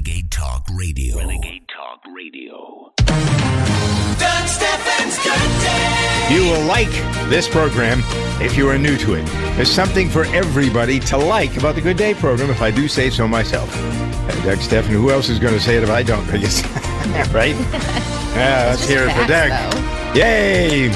Renegade Talk Radio. Renegade Talk Radio. Doug Stephan's Good Day. You will like this program if you are new to it. There's something for everybody to like about the Good Day program, if I do say so myself. Uh, Doug Stephan, who else is going to say it if I don't? I guess. right? Yeah, let's hear it for Doug. Yay!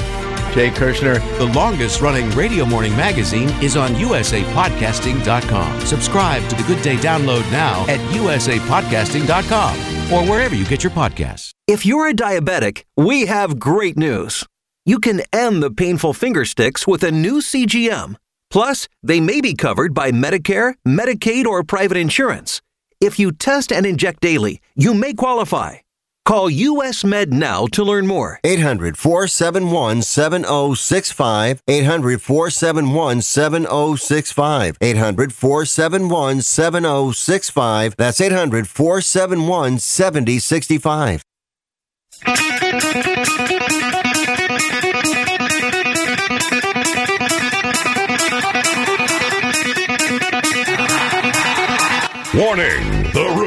Jay Kirshner. The longest running radio morning magazine is on usapodcasting.com. Subscribe to the Good Day download now at usapodcasting.com or wherever you get your podcasts. If you're a diabetic, we have great news. You can end the painful finger sticks with a new CGM. Plus, they may be covered by Medicare, Medicaid, or private insurance. If you test and inject daily, you may qualify. Call US Med now to learn more. 800 471 7065. 800 471 7065. 800 471 7065. That's 800 471 7065. Warning!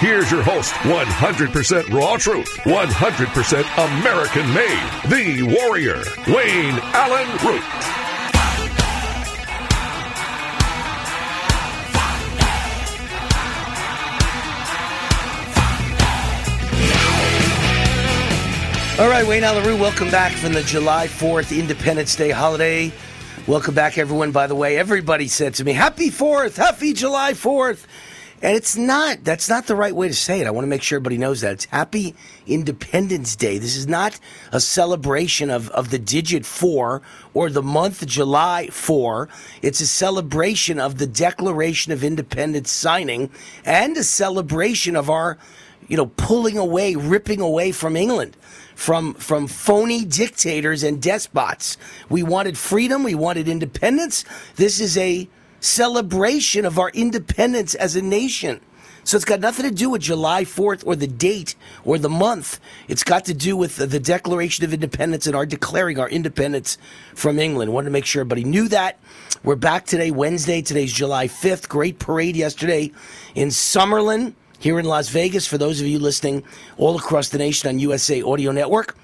Here's your host, 100% raw truth, 100% American made, the warrior, Wayne Allyn Root. All right, Wayne Allyn Root, welcome back from the July 4th Independence Day holiday. Welcome back, everyone. By the way, everybody said to me, Happy 4th, Happy July 4th. And it's not, that's not the right way to say it. I want to make sure everybody knows that. It's Happy Independence Day. This is not a celebration of, of the digit four or the month July 4. It's a celebration of the Declaration of Independence signing and a celebration of our, you know, pulling away, ripping away from England from from phony dictators and despots. We wanted freedom, we wanted independence. This is a celebration of our independence as a nation. So it's got nothing to do with July 4th or the date or the month. It's got to do with the, Declaration of Independence and our declaring our independence from England. Wanted to make sure everybody knew that. We're back today, Wednesday. Today's July 5th. Great parade yesterday in Summerlin here in Las Vegas. For those of you listening all across the nation on USA Radio Network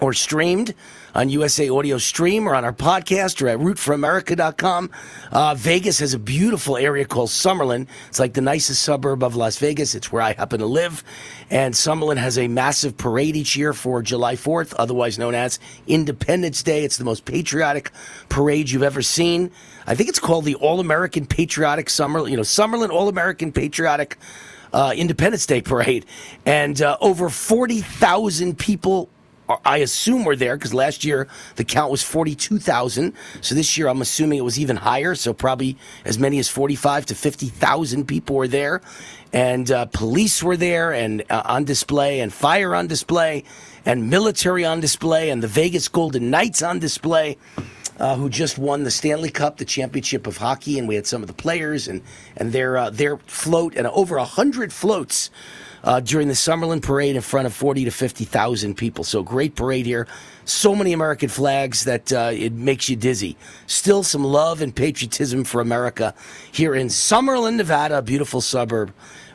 or streamed on USA Audio Stream or on our podcast or at rootforamerica.com. Uh, Vegas has a beautiful area called Summerlin. It's like the nicest suburb of Las Vegas. It's where I happen to live. And Summerlin has a massive parade each year for July 4th, otherwise known as Independence Day. It's the most patriotic parade you've ever seen. I think it's called the All American Patriotic Summer, you know, Summerlin All American Patriotic uh, Independence Day Parade. And uh, over 40,000 people I assume we're there because last year the count was 42,000. So this year I'm assuming it was even higher. So probably as many as 45 to 50,000 people were there. And uh, police were there and uh, on display, and fire on display, and military on display, and the Vegas Golden Knights on display. Uh, who just won the Stanley Cup, the championship of hockey, and we had some of the players and and their uh, their float and over a hundred floats uh, during the Summerlin parade in front of 40 to 50,000 people. So great parade here. So many American flags that uh, it makes you dizzy. Still some love and patriotism for America here in Summerlin, Nevada, a beautiful suburb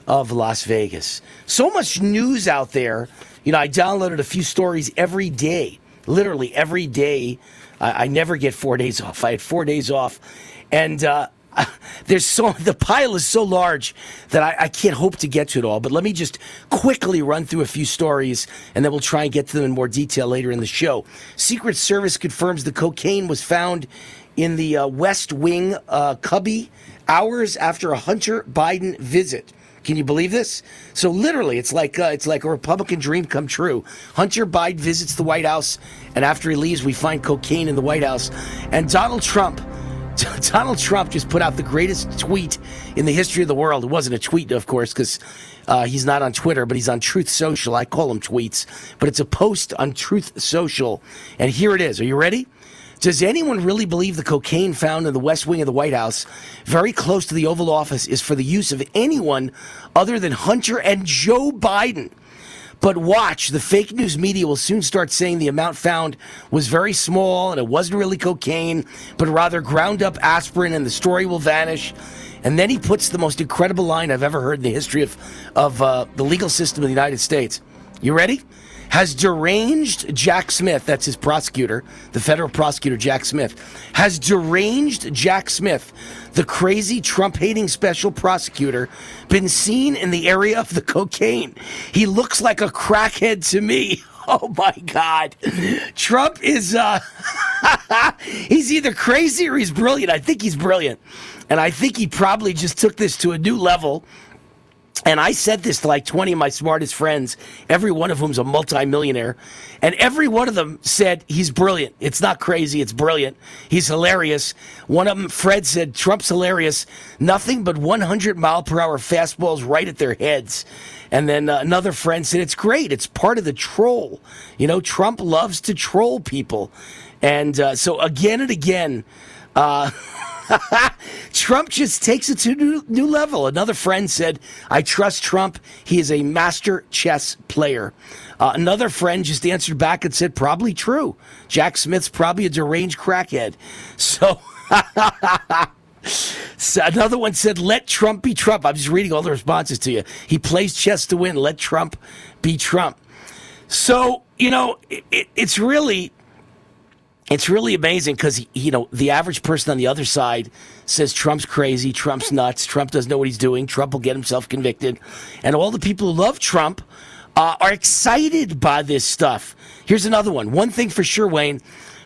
of Las Vegas. So much news out there. You know, I downloaded a few stories every day, literally every day. I, I never get four days off. I had four days off. And, uh, there's so the pile is so large that I, I, can't hope to get to it all. But let me just quickly run through a few stories, and then we'll try and get to them in more detail later in the show. Secret Service confirms the cocaine was found in the uh, West Wing uh, cubby hours after a Hunter Biden visit. Can you believe this? So literally, it's like uh, it's like a Republican dream come true. Hunter Biden visits the White House, and after he leaves, we find cocaine in the White House, and Donald Trump Donald Trump just put out the greatest tweet in the history of the world. It wasn't a tweet, of course, because uh, he's not on Twitter, but he's on Truth Social. I call them tweets, but it's a post on Truth Social. And here it is. Are you ready? Does anyone really believe the cocaine found in the West Wing of the White House, very close to the Oval Office, is for the use of anyone other than Hunter and Joe Biden? But watch, the fake news media will soon start saying the amount found was very small and it wasn't really cocaine, but rather ground up aspirin, and the story will vanish. And then he puts the most incredible line I've ever heard in the history of, of uh, the legal system of the United States. You ready? Has deranged Jack Smith, that's his prosecutor, the federal prosecutor Jack Smith, has deranged Jack Smith, the crazy Trump hating special prosecutor, been seen in the area of the cocaine? He looks like a crackhead to me. Oh my God. Trump is, uh, he's either crazy or he's brilliant. I think he's brilliant. And I think he probably just took this to a new level. And I said this to like 20 of my smartest friends, every one of whom's a multimillionaire. And every one of them said, he's brilliant. It's not crazy, it's brilliant. He's hilarious. One of them, Fred, said, Trump's hilarious. Nothing but 100 mile per hour fastballs right at their heads. And then uh, another friend said, it's great. It's part of the troll. You know, Trump loves to troll people. And uh, so again and again, uh, Trump just takes it to a new, new level. Another friend said, I trust Trump. He is a master chess player. Uh, another friend just answered back and said, probably true. Jack Smith's probably a deranged crackhead. So. So another one said, "Let Trump be Trump." I'm just reading all the responses to you. He plays chess to win. Let Trump be Trump. So you know, it, it, it's really it's really amazing because you know the average person on the other side says Trump's crazy, Trump's nuts, Trump doesn't know what he's doing, Trump will get himself convicted, and all the people who love Trump uh, are excited by this stuff. Here's another one. One thing for sure, Wayne.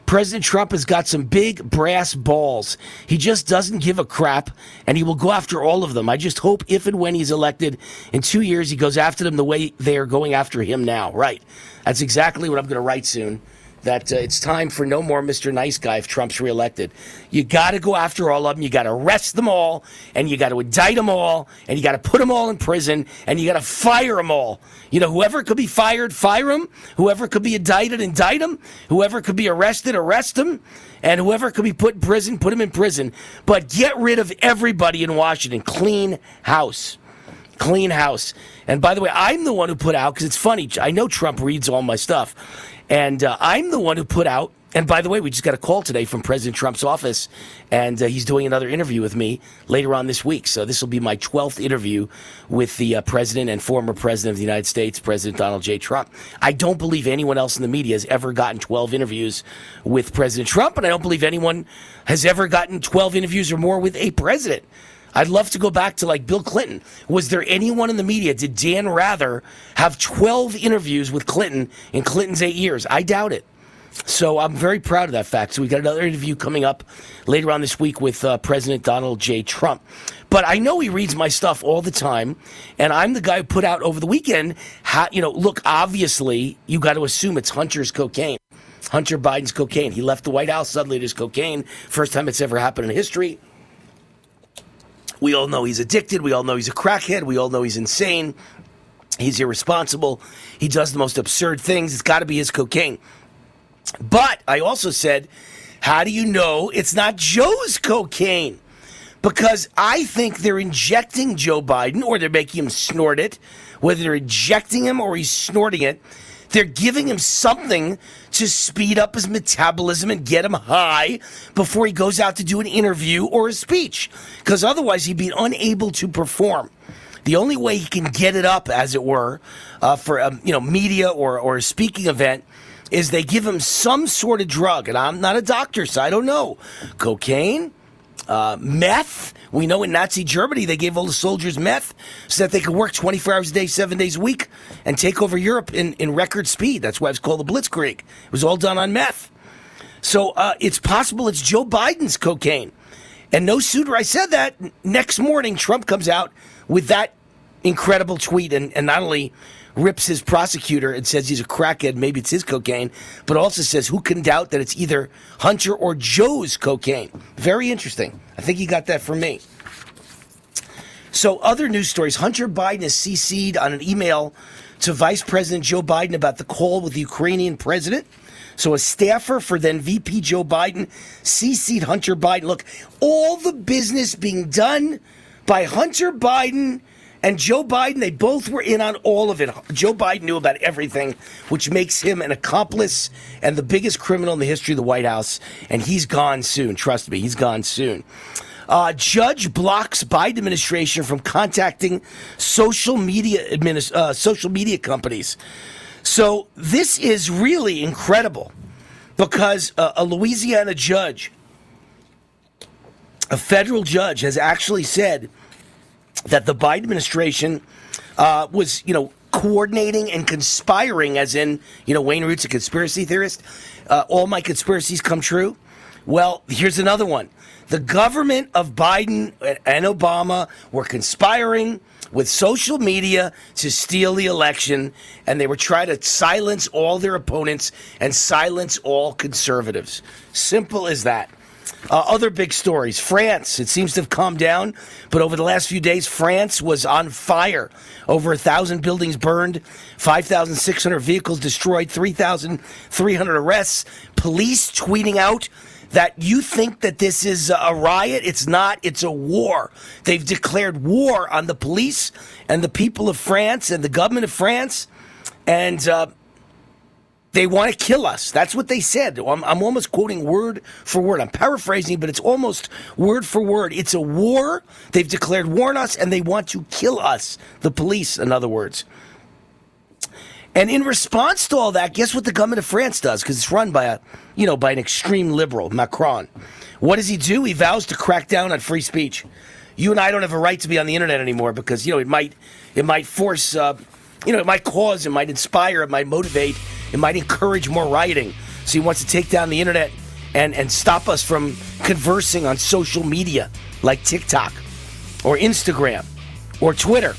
President Trump has got some big brass balls. He just doesn't give a crap, and he will go after all of them. I just hope if and when he's elected in two years, he goes after them the way they are going after him now. Right. That's exactly what I'm going to write soon that uh, it's time for no more Mr. Nice Guy if Trump's reelected. You got to go after all of them. You got to arrest them all, and you got to indict them all, and you got to put them all in prison, and you got to fire them all. You know, whoever could be fired, fire them. Whoever could be indicted, indict them. Whoever could be arrested, arrest them. And whoever could be put in prison, put them in prison. But get rid of everybody in Washington. Clean house clean house. And by the way, I'm the one who put out because it's funny. I know Trump reads all my stuff, and uh, I'm the one who put out. And by the way, we just got a call today from President Trump's office, and uh, he's doing another interview with me later on this week. So this will be my 12th interview with the uh, president and former president of the United States, President Donald J. Trump. I don't believe anyone else in the media has ever gotten 12 interviews with President Trump, and I don't believe anyone has ever gotten 12 interviews or more with a president. I'd love to go back to like Bill Clinton. Was there anyone in the media? Did Dan Rather have 12 interviews with Clinton in Clinton's eight years? I doubt it. So I'm very proud of that fact. So we got another interview coming up later on this week with uh, President Donald J. Trump. But I know he reads my stuff all the time, and I'm the guy who put out over the weekend. How, you know, look, obviously you got to assume it's Hunter's cocaine. Hunter Biden's cocaine. He left the White House suddenly. It is cocaine. First time it's ever happened in history. We all know he's addicted. We all know he's a crackhead. We all know he's insane. He's irresponsible. He does the most absurd things. It's got to be his cocaine. But I also said, how do you know it's not Joe's cocaine? Because I think they're injecting Joe Biden or they're making him snort it, whether they're injecting him or he's snorting it. They're giving him something to speed up his metabolism and get him high before he goes out to do an interview or a speech, because otherwise he'd be unable to perform. The only way he can get it up, as it were, uh, for a you know media or or a speaking event is they give him some sort of drug, and I'm not a doctor, so I don't know. Cocaine, uh, meth. We know in Nazi Germany they gave all the soldiers meth so that they could work 24 hours a day, seven days a week, and take over Europe in, in record speed. That's why it's called the Blitzkrieg. It was all done on meth. So uh, it's possible it's Joe Biden's cocaine. And no sooner I said that, next morning Trump comes out with that incredible tweet and, and not only rips his prosecutor and says he's a crackhead, maybe it's his cocaine, but also says who can doubt that it's either Hunter or Joe's cocaine. Very interesting. I think he got that from me. So, other news stories Hunter Biden is CC'd on an email to Vice President Joe Biden about the call with the Ukrainian president. So, a staffer for then VP Joe Biden CC'd Hunter Biden. Look, all the business being done by Hunter Biden and Joe Biden, they both were in on all of it. Joe Biden knew about everything, which makes him an accomplice and the biggest criminal in the history of the White House. And he's gone soon. Trust me, he's gone soon. Uh, judge blocks Biden administration from contacting social media administ- uh, social media companies. So this is really incredible because uh, a Louisiana judge, a federal judge, has actually said that the Biden administration uh, was, you know, coordinating and conspiring, as in, you know, Wayne Root's a conspiracy theorist. Uh, all my conspiracies come true. Well, here's another one. The government of Biden and Obama were conspiring with social media to steal the election, and they were trying to silence all their opponents and silence all conservatives. Simple as that. Uh, other big stories. France, it seems to have calmed down, but over the last few days, France was on fire. Over a thousand buildings burned, 5,600 vehicles destroyed, 3,300 arrests. Police tweeting out that you think that this is a riot. It's not. It's a war. They've declared war on the police and the people of France and the government of France. And, uh, they want to kill us. That's what they said. I'm, I'm, almost quoting word for word. I'm paraphrasing, but it's almost word for word. It's a war. They've declared war on us, and they want to kill us. The police, in other words. And in response to all that, guess what the government of France does? Because it's run by a, you know, by an extreme liberal, Macron. What does he do? He vows to crack down on free speech. You and I don't have a right to be on the internet anymore because you know it might, it might force, uh, you know, it might cause, it might inspire, it might motivate, it might encourage more rioting. So he wants to take down the internet and and stop us from conversing on social media like TikTok or Instagram or Twitter.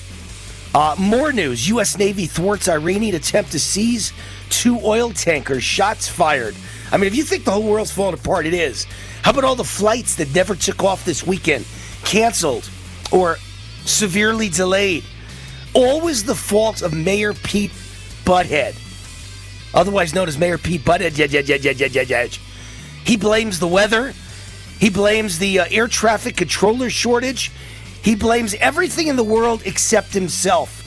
Uh, more news U.S. Navy thwarts Iranian attempt to seize two oil tankers, shots fired. I mean, if you think the whole world's falling apart, it is. How about all the flights that never took off this weekend? Canceled or severely delayed. Always the fault of Mayor Pete Butthead, otherwise known as Mayor Pete Buttigieg. He blames the weather. He blames the uh, air traffic controller shortage. He blames everything in the world except himself.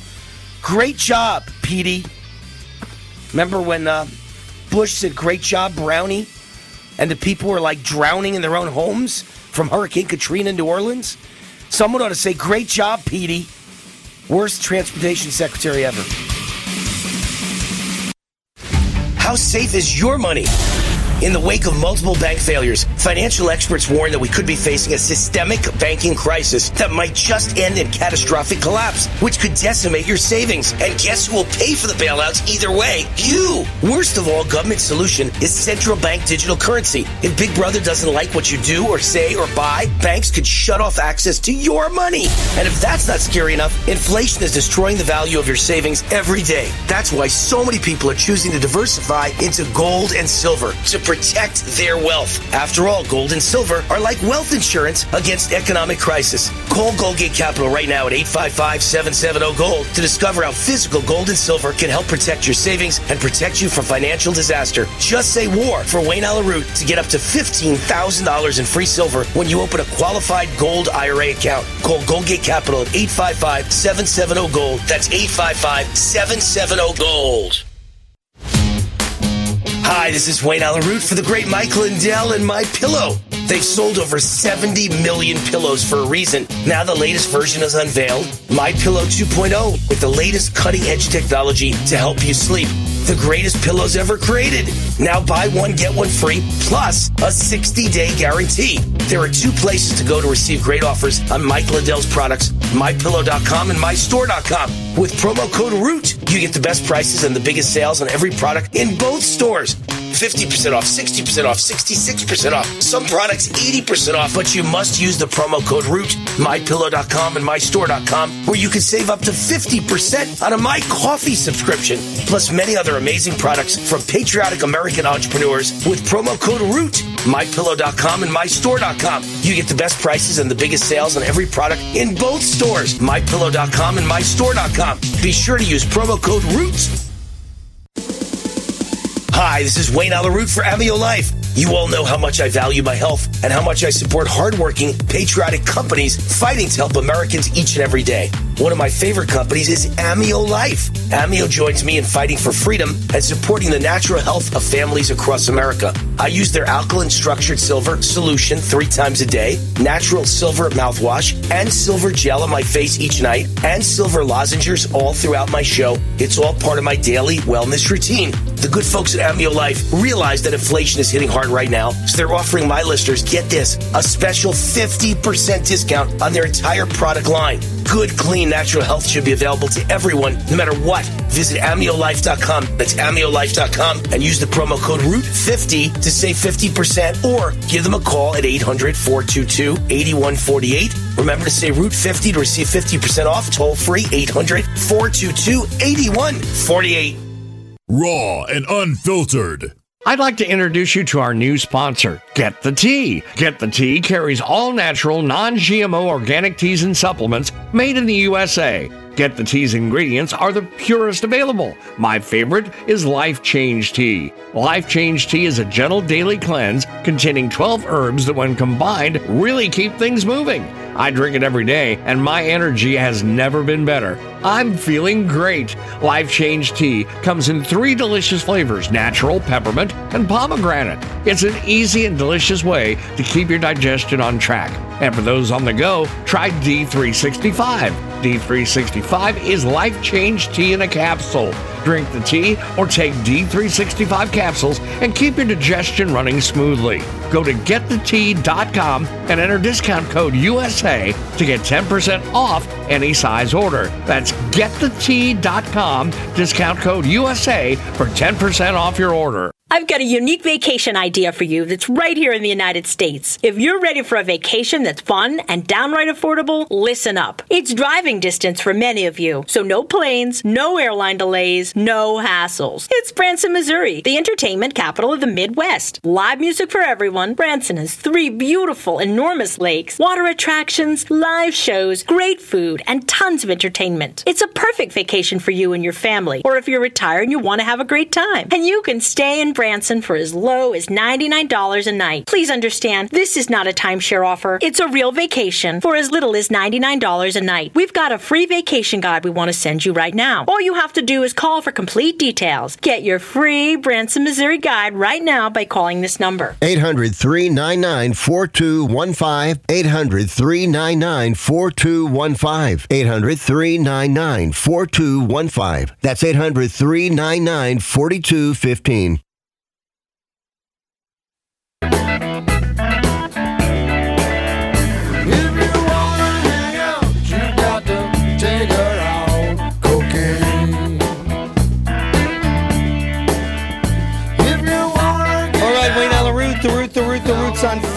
Great job, Petey. Remember when uh, Bush said, Great job, Brownie? And the people were like drowning in their own homes from Hurricane Katrina in New Orleans? Someone ought to say, Great job, Petey. Worst transportation secretary ever. How safe is your money? In the wake of multiple bank failures, financial experts warn that we could be facing a systemic banking crisis that might just end in catastrophic collapse, which could decimate your savings. And guess who will pay for the bailouts either way? You! Worst of all, government solution is central bank digital currency. If Big Brother doesn't like what you do or say or buy, banks could shut off access to your money. And if that's not scary enough, inflation is destroying the value of your savings every day. That's why so many people are choosing to diversify into gold and silver to protect their wealth. After all, gold and silver are like wealth insurance against economic crisis. Call Goldgate Capital right now at 855-770-GOLD to discover how physical gold and silver can help protect your savings and protect you from financial disaster. Just say war for Wayne Allyn Root to get up to $15,000 in free silver when you open a qualified gold IRA account. Call Goldgate Capital at 855-770-GOLD. That's 855-770-GOLD. Hi, this is Wayne Allyn Root for the great Mike Lindell and My Pillow. They've sold over 70 million pillows for a reason. Now the latest version is unveiled, My Pillow 2.0, with the latest cutting-edge technology to help you sleep. The greatest pillows ever created. Now buy one, get one free, plus a 60-day guarantee. There are two places to go to receive great offers on Mike Lindell's products, MyPillow.com and MyStore.com. With promo code ROOT, you get the best prices and the biggest sales on every product in both stores. 50% off, 60% off, 66% off. Some products 80% off, but you must use the promo code ROOT, mypillow.com and mystore.com, where you can save up to 50% on a My Coffee subscription, plus many other amazing products from patriotic American entrepreneurs with promo code ROOT, mypillow.com and mystore.com. You get the best prices and the biggest sales on every product in both stores, mypillow.com and mystore.com. Be sure to use promo code ROOT. Hi, this is Wayne Allyn Root for Ameo Life. You all know how much I value my health and how much I support hardworking, patriotic companies fighting to help Americans each and every day. One of my favorite companies is Ameo Life. Ameo joins me in fighting for freedom and supporting the natural health of families across America. I use their alkaline structured silver solution three times a day, natural silver mouthwash, and silver gel on my face each night, and silver lozenges all throughout my show. It's all part of my daily wellness routine. The good folks at Ameo Life realize that inflation is hitting hard right now, so they're offering my listeners, get this, a special 50% discount on their entire product line. Good, clean, natural health should be available to everyone, no matter what. Visit AmeoLife.com. That's AmeoLife.com and use the promo code ROOT50 to save 50% or give them a call at 800 422 8148. Remember to say Root50 to receive 50% off toll free 800 422 8148. Raw and unfiltered. I'd like to introduce you to our new sponsor, Get the Tea. Get the Tea carries all natural, non GMO organic teas and supplements made in the USA. Get the Tea's ingredients are the purest available. My favorite is Life Change Tea. Life Change Tea is a gentle daily cleanse containing 12 herbs that, when combined, really keep things moving. I drink it every day, and my energy has never been better. I'm feeling great. Life Change Tea comes in three delicious flavors natural, peppermint, and pomegranate. It's an easy and delicious way to keep your digestion on track. And for those on the go, try D365. D365 is life change tea in a capsule. Drink the tea or take D365 capsules and keep your digestion running smoothly. Go to getthetea.com and enter discount code USA to get 10% off any size order. That's getthetea.com, discount code USA for 10% off your order. I've got a unique vacation idea for you that's right here in the United States. If you're ready for a vacation that's fun and downright affordable, listen up. It's driving distance for many of you, so no planes, no airline delays, no hassles. It's Branson, Missouri, the entertainment capital of the Midwest. Live music for everyone. Branson has three beautiful, enormous lakes, water attractions, live shows, great food, and tons of entertainment. It's a perfect vacation for you and your family, or if you're retired and you want to have a great time. And you can stay in Branson for as low as $99 a night. Please understand, this is not a timeshare offer. It's a real vacation for as little as $99 a night. We've got a free vacation guide we want to send you right now. All you have to do is call for complete details. Get your free Branson, Missouri guide right now by calling this number. 800 399 4215. 800 399 4215. 800 399 4215. That's 800 399 4215.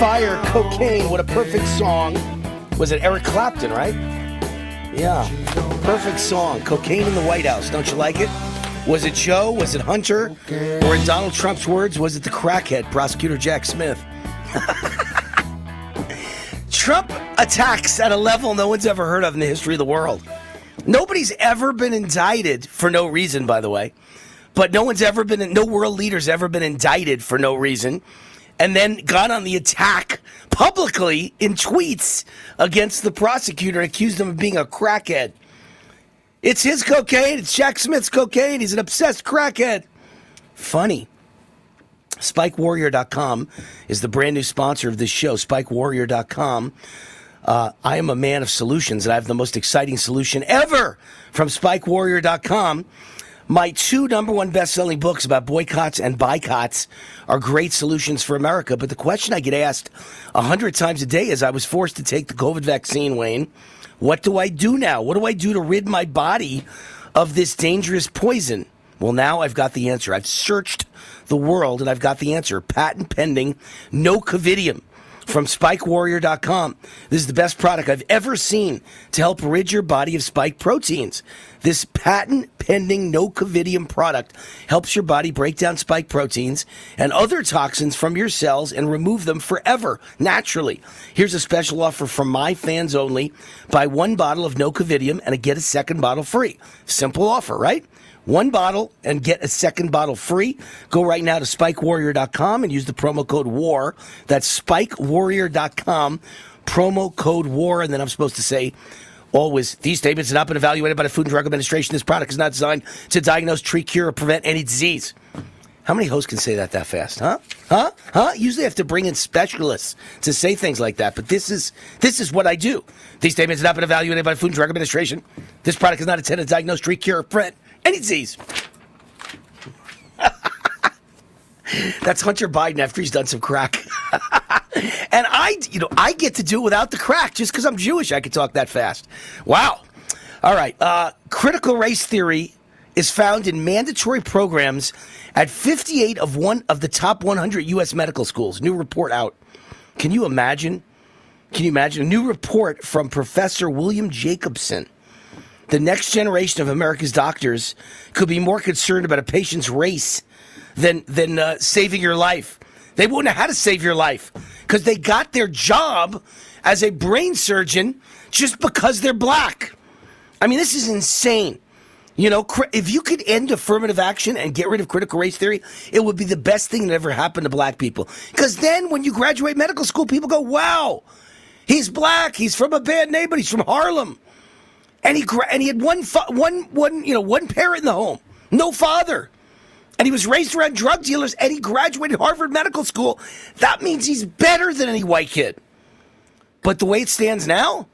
Fire. Cocaine, what a perfect song. Was it Eric Clapton, right? Yeah, perfect song. Cocaine in the White House. Don't you like it? Was it Joe? Was it Hunter? Or in Donald Trump's words, was it the crackhead, prosecutor Jack Smith? Trump attacks at a level no one's ever heard of in the history of the world. Nobody's ever been indicted for no reason, by the way. But no one's ever been, no world leader's ever been indicted for no reason and then got on the attack publicly in tweets against the prosecutor, accused him of being a crackhead. It's his cocaine. It's Jack Smith's cocaine. He's an obsessed crackhead. Funny. SpikeWarrior.com is the brand new sponsor of this show. SpikeWarrior.com. Uh, I am a man of solutions, and I have the most exciting solution ever from SpikeWarrior.com. My two number one best selling books about boycotts and boycotts are great solutions for America. But the question I get asked a hundred times a day is I was forced to take the COVID vaccine, Wayne. What do I do now? What do I do to rid my body of this dangerous poison? Well, now I've got the answer. I've searched the world and I've got the answer. Patent pending, no covidium from spikewarrior.com. This is the best product I've ever seen to help rid your body of spike proteins. This patent pending no covidium product helps your body break down spike proteins and other toxins from your cells and remove them forever, naturally. Here's a special offer from my fans only. Buy one bottle of no covidium and get a second bottle free. Simple offer, right? One bottle and get a second bottle free. Go right now to spikewarrior.com and use the promo code WAR. That's spikewarrior.com, promo code WAR. And then I'm supposed to say, always, these statements have not been evaluated by the Food and Drug Administration. This product is not designed to diagnose, treat, cure, or prevent any disease. How many hosts can say that that fast, huh? Huh? Huh? Usually I have to bring in specialists to say things like that, but this is this is what I do. These statements have not been evaluated by the Food and Drug Administration. This product is not intended to diagnose, treat, cure, or prevent any disease. That's Hunter Biden after he's done some crack. and I, you know, I get to do it without the crack just because I'm Jewish. I can talk that fast. Wow. All right. Uh, critical race theory is found in mandatory programs at 58 of one of the top 100 U.S. medical schools. New report out. Can you imagine? Can you imagine a new report from Professor William Jacobson? The next generation of America's doctors could be more concerned about a patient's race than than uh, saving your life. They wouldn't know how to save your life because they got their job as a brain surgeon just because they're black. I mean, this is insane. You know, if you could end affirmative action and get rid of critical race theory, it would be the best thing that ever happened to black people. Because then when you graduate medical school, people go, wow, he's black, he's from a bad neighborhood, he's from Harlem. And he, and he had one, one, one, you know, one parent in the home, no father. And he was raised around drug dealers and he graduated Harvard Medical School. That means he's better than any white kid. But the way it stands now,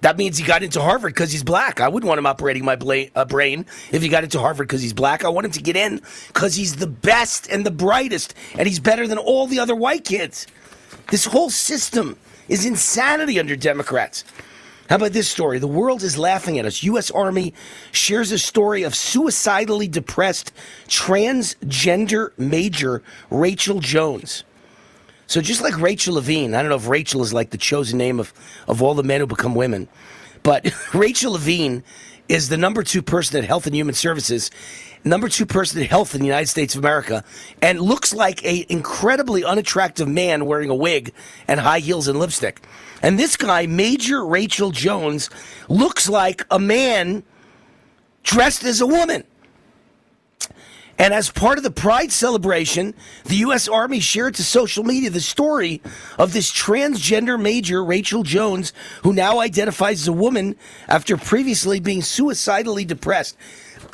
that means he got into Harvard because he's black. I wouldn't want him operating my bla- uh, brain if he got into Harvard because he's black. I want him to get in because he's the best and the brightest, and he's better than all the other white kids. This whole system is insanity under Democrats. How about this story? The world is laughing at us. U.S. Army shares a story of suicidally depressed transgender major Rachel Jones. So just like Rachel Levine, I don't know if Rachel is like the chosen name of, of all the men who become women, but Rachel Levine is the number two person at Health and Human Services, number two person in Health in the United States of America, and looks like a incredibly unattractive man wearing a wig and high heels and lipstick. And this guy, Major Rachel Jones, looks like a man dressed as a woman. And as part of the Pride celebration, the U.S. Army shared to social media the story of this transgender major, Rachel Jones, who now identifies as a woman after previously being suicidally depressed.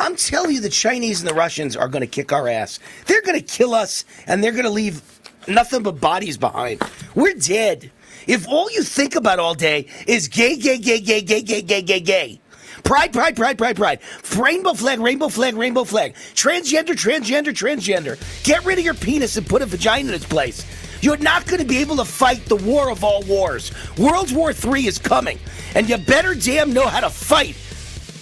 I'm telling you, the Chinese and the Russians are going to kick our ass. They're going to kill us, and they're going to leave nothing but bodies behind. We're dead. If all you think about all day is gay, gay, gay, gay, gay, gay, gay, gay, gay, Pride, pride, pride, pride, pride. Rainbow flag, rainbow flag, rainbow flag. Transgender, transgender, transgender. Get rid of your penis and put a vagina in its place. You're not going to be able to fight the war of all wars. World War III is coming, and you better damn know how to fight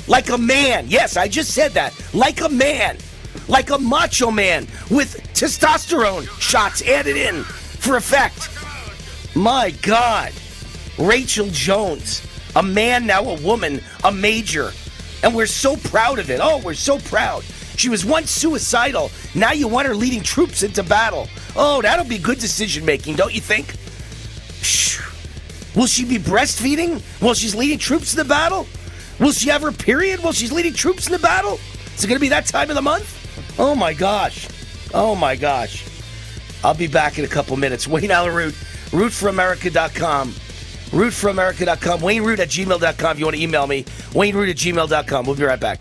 like a man. Yes, I just said that. Like a man. Like a macho man with testosterone shots added in for effect. My God. Rachel Jones a man, now a woman, a major. And we're so proud of it. Oh, we're so proud. She was once suicidal. Now you want her leading troops into battle. Oh, that'll be good decision making, don't you think? Shh. Will she be breastfeeding while she's leading troops to the battle? Will she have her period while she's leading troops in the battle? Is it going to be that time of the month? Oh my gosh. Oh my gosh. I'll be back in a couple minutes. Wayne Allyn Root, rootforamerica.com rootforamerica.com, wayneroot at gmail.com if you want to email me, Wayne Root at gmail.com. We'll be right back.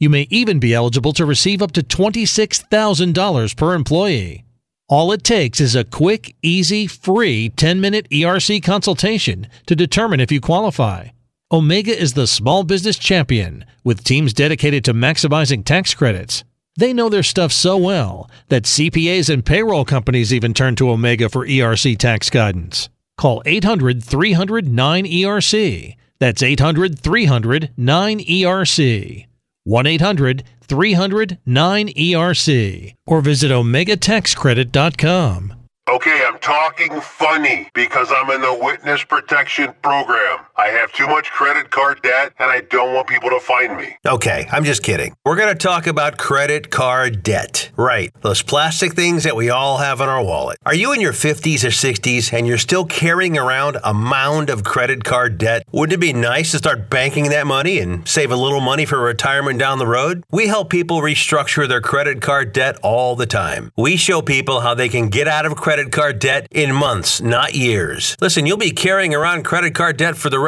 You may even be eligible to receive up to $26,000 per employee. All it takes is a quick, easy, free 10 minute ERC consultation to determine if you qualify. Omega is the small business champion with teams dedicated to maximizing tax credits. They know their stuff so well that CPAs and payroll companies even turn to Omega for ERC tax guidance. Call 800 300 9ERC. That's 800 300 9ERC. 1 800 300 9ERC. Or visit OmegaTaxCredit.com. Okay, I'm talking funny because I'm in the witness protection program. I have too much credit card debt and I don't want people to find me. Okay, I'm just kidding. We're going to talk about credit card debt. Right, those plastic things that we all have in our wallet. Are you in your 50s or 60s and you're still carrying around a mound of credit card debt? Wouldn't it be nice to start banking that money and save a little money for retirement down the road? We help people restructure their credit card debt all the time. We show people how they can get out of credit card debt in months, not years. Listen, you'll be carrying around credit card debt for the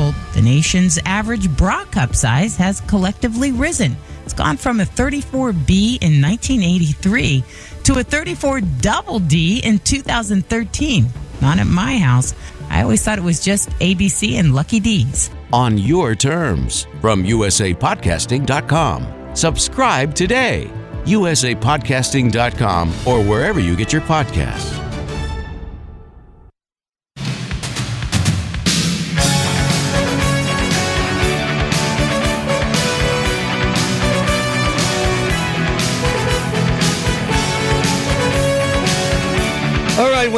the nation's average bra cup size has collectively risen. It's gone from a 34B in 1983 to a 34 double D in 2013. Not at my house. I always thought it was just ABC and Lucky D's. On your terms from usapodcasting.com. Subscribe today. usapodcasting.com or wherever you get your podcasts.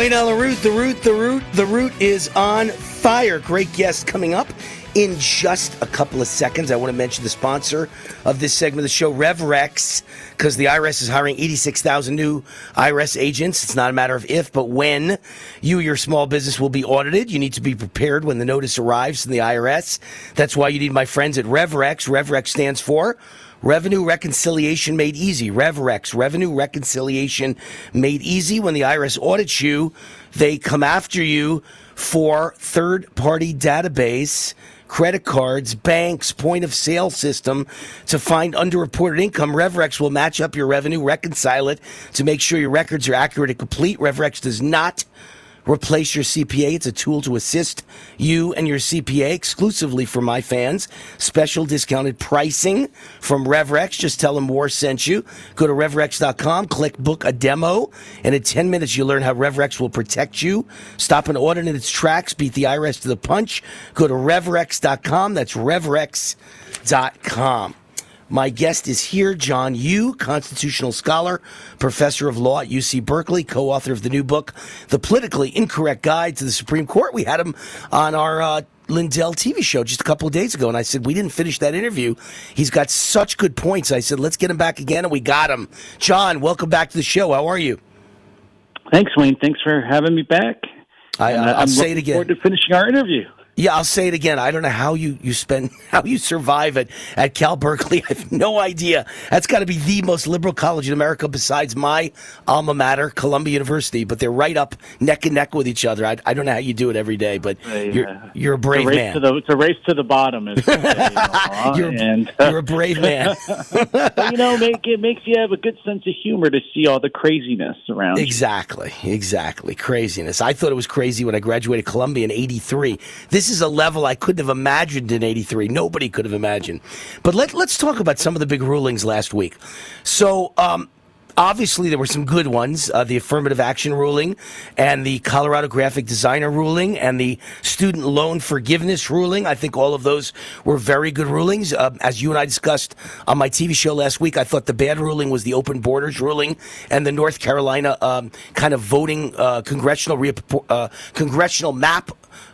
Wayne on the route, the route, the route, the route is on fire. Great guest coming up in just a couple of seconds. I want to mention the sponsor of this segment of the show, RevRex, because the IRS is hiring 86,000 new IRS agents. It's not a matter of if, but when you, your small business, will be audited. You need to be prepared when the notice arrives from the IRS. That's why you need my friends at RevRex. RevRex stands for Revenue Reconciliation Made Easy. RevRex, Revenue Reconciliation Made Easy. When the IRS audits you, they come after you for third party database, credit cards, banks, point of sale system to find underreported income. RevRex will match up your revenue, reconcile it to make sure your records are accurate and complete. RevRex does not Replace your CPA. It's a tool to assist you and your CPA exclusively for my fans. Special discounted pricing from RevRex. Just tell them War sent you. Go to RevRex.com, click book a demo, and in 10 minutes you'll learn how RevRex will protect you. Stop an audit in its tracks, beat the IRS to the punch. Go to RevRex.com. That's RevRex.com. My guest is here, John Yoo, constitutional scholar, professor of law at UC Berkeley, co author of the new book, The Politically Incorrect Guide to the Supreme Court. We had him on our uh, Lindell TV show just a couple of days ago, and I said, We didn't finish that interview. He's got such good points. I said, Let's get him back again, and we got him. John, welcome back to the show. How are you? Thanks, Wayne. Thanks for having me back. I, And, uh, I'll I'm say it looking again. Forward to finishing our interview. Yeah, I'll say it again. I don't know how you, you spend how you survive at, at Cal Berkeley. I have no idea. That's got to be the most liberal college in America besides my alma mater, Columbia University. But they're right up neck and neck with each other. I, I don't know how you do it every day, but you're uh, you're a brave it's a race man. To the, it's a race to the bottom. Is say, you know, You're- and, you're a brave man. you know, make, it makes you have a good sense of humor to see all the craziness around. you. Exactly, exactly. Craziness. I thought it was crazy when I graduated Columbia in 83. This is a level I couldn't have imagined in 83. Nobody could have imagined. But let, let's talk about some of the big rulings last week. So, um, Obviously, there were some good ones uh, the affirmative action ruling, and the Colorado graphic designer ruling, and the student loan forgiveness ruling. I think all of those were very good rulings. Uh, as you and I discussed on my TV show last week, I thought the bad ruling was the open borders ruling and the North Carolina um, kind of voting uh, congressional re- uh, congressional map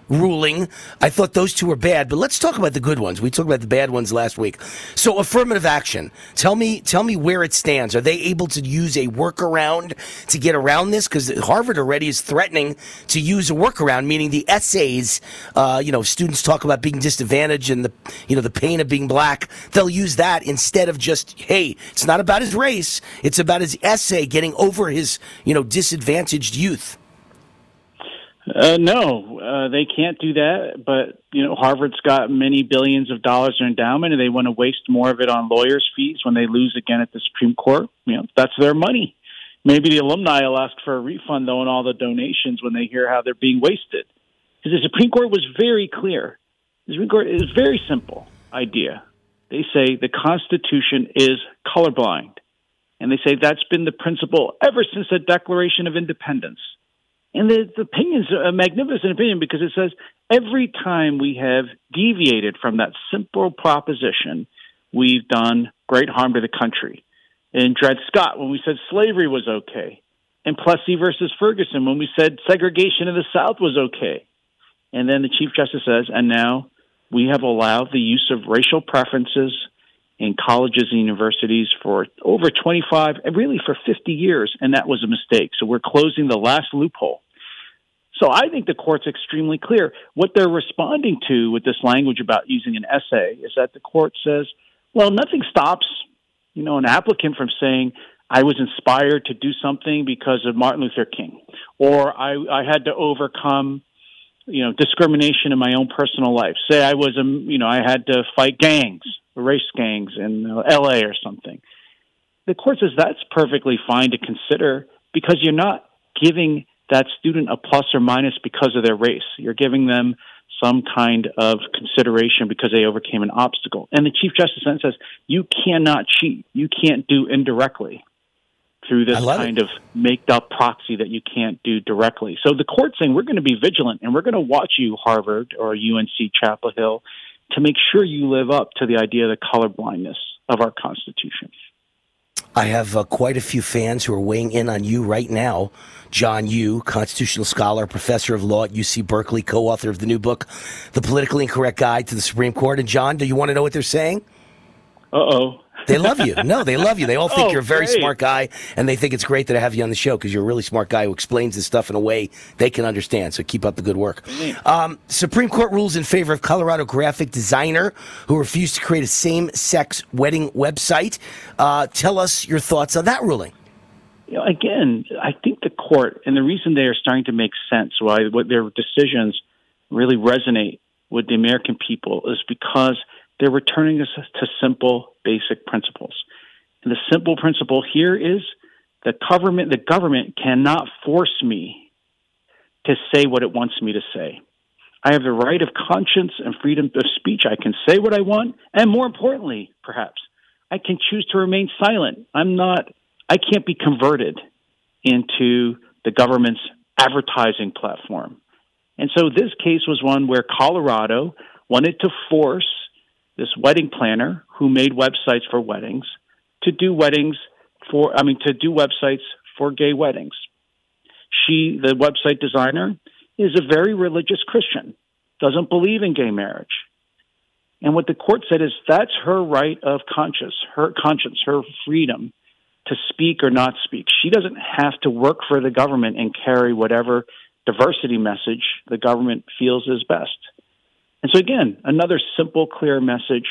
ruling. I thought those two were bad, but let's talk about the good ones. We talked about the bad ones last week. So affirmative action. Tell me, tell me where it stands. Are they able to use a workaround to get around this? Because Harvard already is threatening to use a workaround, meaning the essays. Uh, you know, students talk about being disadvantaged and the, you know, the pain of being black. They'll use that instead of just, hey, it's not about his race. It's about his essay getting over his, you know, disadvantaged youth. Uh, no, uh, they can't do that. But you know, Harvard's got many billions of dollars in endowment, and they want to waste more of it on lawyers' fees when they lose again at the Supreme Court. You know, that's their money. Maybe the alumni will ask for a refund though on all the donations when they hear how they're being wasted. Because the Supreme Court was very clear. The Supreme Court is very simple idea. They say the Constitution is colorblind, and they say that's been the principle ever since the Declaration of Independence. And the, the opinion's a magnificent opinion because it says every time we have deviated from that simple proposition, we've done great harm to the country. In Dred Scott, when we said slavery was okay. In Plessy versus Ferguson, when we said segregation in the South was okay. And then the Chief Justice says, and now we have allowed the use of racial preferences in colleges and universities for over 25, really for 50 years, and that was a mistake. So we're closing the last loophole. So I think the court's extremely clear. What they're responding to with this language about using an essay is that the court says, well, nothing stops, you know, an applicant from saying, I was inspired to do something because of Martin Luther King, or I, I had to overcome, you know, discrimination in my own personal life. Say I was, a, you know, I had to fight gangs, race gangs in uh, L.A. or something. The court says that's perfectly fine to consider because you're not giving that student a plus or minus because of their race. You're giving them some kind of consideration because they overcame an obstacle. And the Chief Justice then says, you cannot cheat. You can't do indirectly through this kind of make up proxy that you can't do directly. So the court's saying we're going to be vigilant and we're going to watch you, Harvard or UNC Chapel Hill, to make sure you live up to the idea of the colorblindness of our Constitution. I have uh, quite a few fans who are weighing in on you right now. John Yoo, constitutional scholar, professor of law at UC Berkeley, co author of the new book, The Politically Incorrect Guide to the Supreme Court. And, John, do you want to know what they're saying? Uh oh. They love you. No, they love you. They all think Oh, you're a very great. smart guy, and they think it's great that I have you on the show because you're a really smart guy who explains this stuff in a way they can understand. So keep up the good work. Um, Supreme Court rules in favor of Colorado graphic designer who refused to create a same-sex wedding website. Uh, tell us your thoughts on that ruling. you know, again, I think the court, and the reason they are starting to make sense, why what their decisions really resonate with the American people, is because they're returning us to simple, basic principles. And the simple principle here is the government, the government cannot force me to say what it wants me to say. I have the right of conscience and freedom of speech. I can say what I want, and more importantly, perhaps, I can choose to remain silent. I'm not, I can't be converted into the government's advertising platform. And so this case was one where Colorado wanted to force this wedding planner who made websites for weddings to do weddings for, I mean, to do websites for gay weddings. She, the website designer, is a very religious Christian, doesn't believe in gay marriage. And what the court said is that's her right of conscience, her conscience, her freedom to speak or not speak. She doesn't have to work for the government and carry whatever diversity message the government feels is best. And so again, another simple, clear message,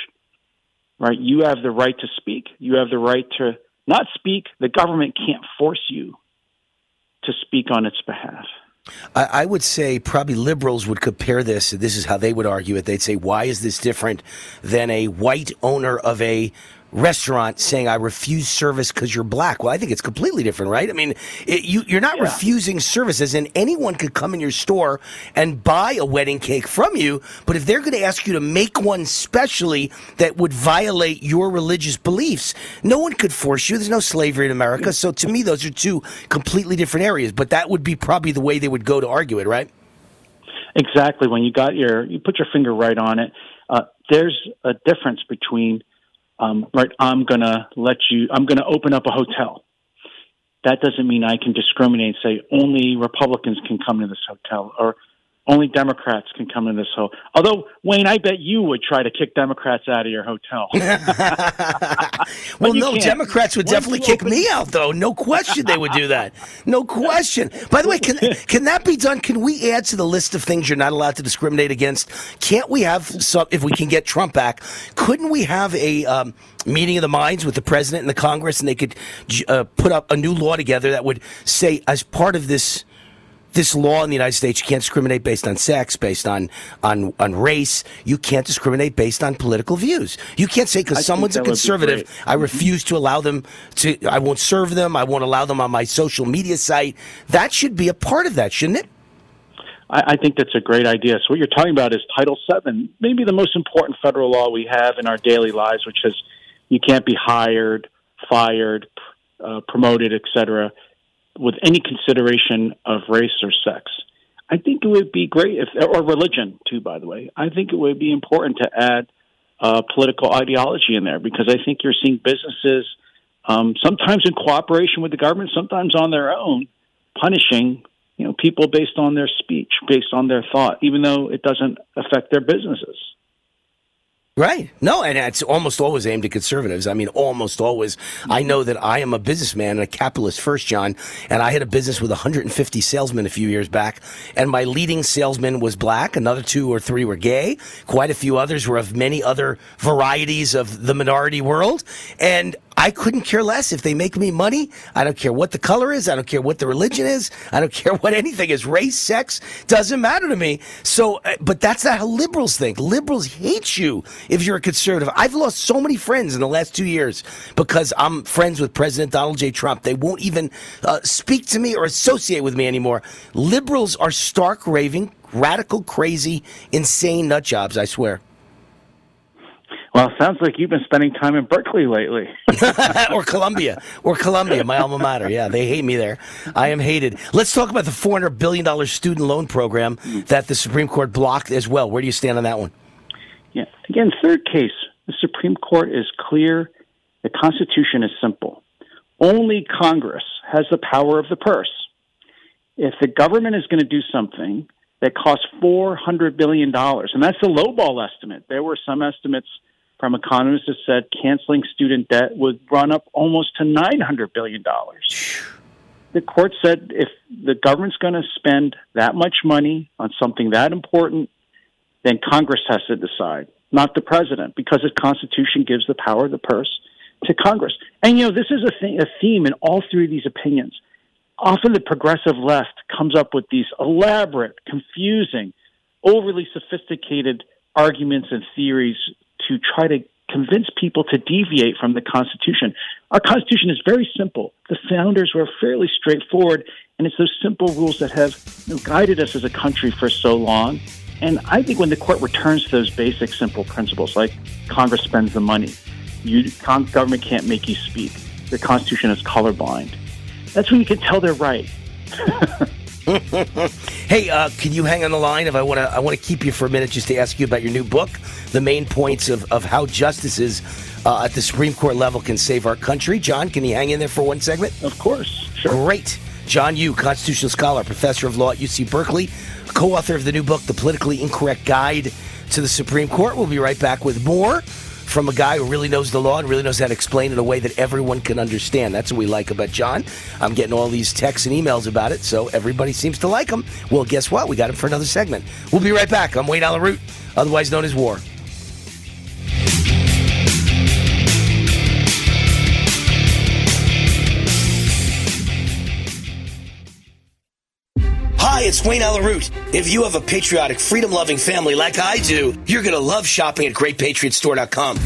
right? You have the right to speak. You have the right to not speak. The government can't force you to speak on its behalf. I, would say probably liberals would compare this. This is how they would argue it. They'd say, why is this different than a white owner of a restaurant saying I refuse service because you're black. Well, I think it's completely different, right? I mean, it, you, you're not yeah. refusing services, and anyone could come in your store and buy a wedding cake from you. But if they're going to ask you to make one specially that would violate your religious beliefs, no one could force you. There's no slavery in America. So to me, those are two completely different areas. But that would be probably the way they would go to argue it, right? Exactly. When you got your, you put your finger right on it. Uh, there's a difference between um, right, I'm going to let you, I'm going to open up a hotel. That doesn't mean I can discriminate and say only Republicans can come to this hotel or only Democrats can come in this hotel. Although Wayne, I bet you would try to kick Democrats out of your hotel. well, no, can't. Democrats would definitely kick open- me out, though. No question, they would do that. No question. By the way, can can that be done? Can we add to the list of things you're not allowed to discriminate against? Can't we have some? If we can get Trump back, couldn't we have a um, meeting of the minds with the president and the Congress, and they could uh, put up a new law together that would say, as part of this this law in the United States, you can't discriminate based on sex, based on on on race. You can't discriminate based on political views. You can't say because someone's a conservative, I refuse to allow them to. I won't serve them. I won't allow them on my social media site. That should be a part of that, shouldn't it? I, I think that's a great idea. So what you're talking about is Title VII, maybe the most important federal law we have in our daily lives, which is you can't be hired, fired, uh, promoted, etc with any consideration of race or sex. I think it would be great if, or religion too, by the way. I think it would be important to add uh, political ideology in there because I think you're seeing businesses, um, sometimes in cooperation with the government, sometimes on their own, punishing you know people based on their speech, based on their thought, even though it doesn't affect their businesses. Right. No, and it's almost always aimed at conservatives. I mean, almost always. I know that I am a businessman and a capitalist first, John, and I had a business with 150 salesmen a few years back, and my leading salesman was black. Another two or three were gay. Quite a few others were of many other varieties of the minority world. And I couldn't care less if they make me money. I don't care what the color is. I don't care what the religion is. I don't care what anything is. Race, sex, doesn't matter to me. So, uh, but that's not how liberals think. Liberals hate you if you're a conservative. I've lost so many friends in the last two years because I'm friends with President Donald J. Trump. They won't even uh, speak to me or associate with me anymore. Liberals are stark raving, radical, crazy, insane nut jobs, I swear. Well, sounds like you've been spending time in Berkeley lately. or Columbia. Or Columbia, my alma mater. Yeah, they hate me there. I am hated. Let's talk about the $400 billion student loan program that the Supreme Court blocked as well. Where do you stand on that one? Yeah. Again, third case. The Supreme Court is clear. The Constitution is simple. Only Congress has the power of the purse. If the government is going to do something that costs $400 billion, and that's the lowball estimate, there were some estimates – from economists have said canceling student debt would run up almost to $900 billion. The court said if the government's going to spend that much money on something that important, then Congress has to decide, not the president, because the Constitution gives the power of the purse to Congress. And, you know, this is a, th- a theme in all three of these opinions. Often the progressive left comes up with these elaborate, confusing, overly sophisticated arguments and theories to try to convince people to deviate from the Constitution. Our Constitution is very simple. The founders were fairly straightforward, And it's those simple rules that have you know, guided us as a country for so long. And I think when the court returns to those basic, simple principles, like Congress spends the money, you, government can't make you speak, the Constitution is colorblind, that's when you can tell they're right. hey, uh, can you hang on the line? If I want to, I want to keep you for a minute just to ask you about your new book, the main points of, of how justices uh, at the Supreme Court level can save our country. John, can you hang in there for one segment? Of course. Sure. Great. John Yoo, constitutional scholar, professor of law at UC Berkeley, co author of the new book, The Politically Incorrect Guide to the Supreme Court. We'll be right back with more from a guy who really knows the law and really knows how to explain it in a way that everyone can understand. That's what we like about John. I'm getting all these texts and emails about it, so everybody seems to like him. Well, guess what? We got him for another segment. We'll be right back. I'm Wayne Root, otherwise known as War. Hi, it's Wayne Allyn Root. If you have a patriotic, freedom loving family like I do, you're going to love shopping at GreatPatriotStore.com.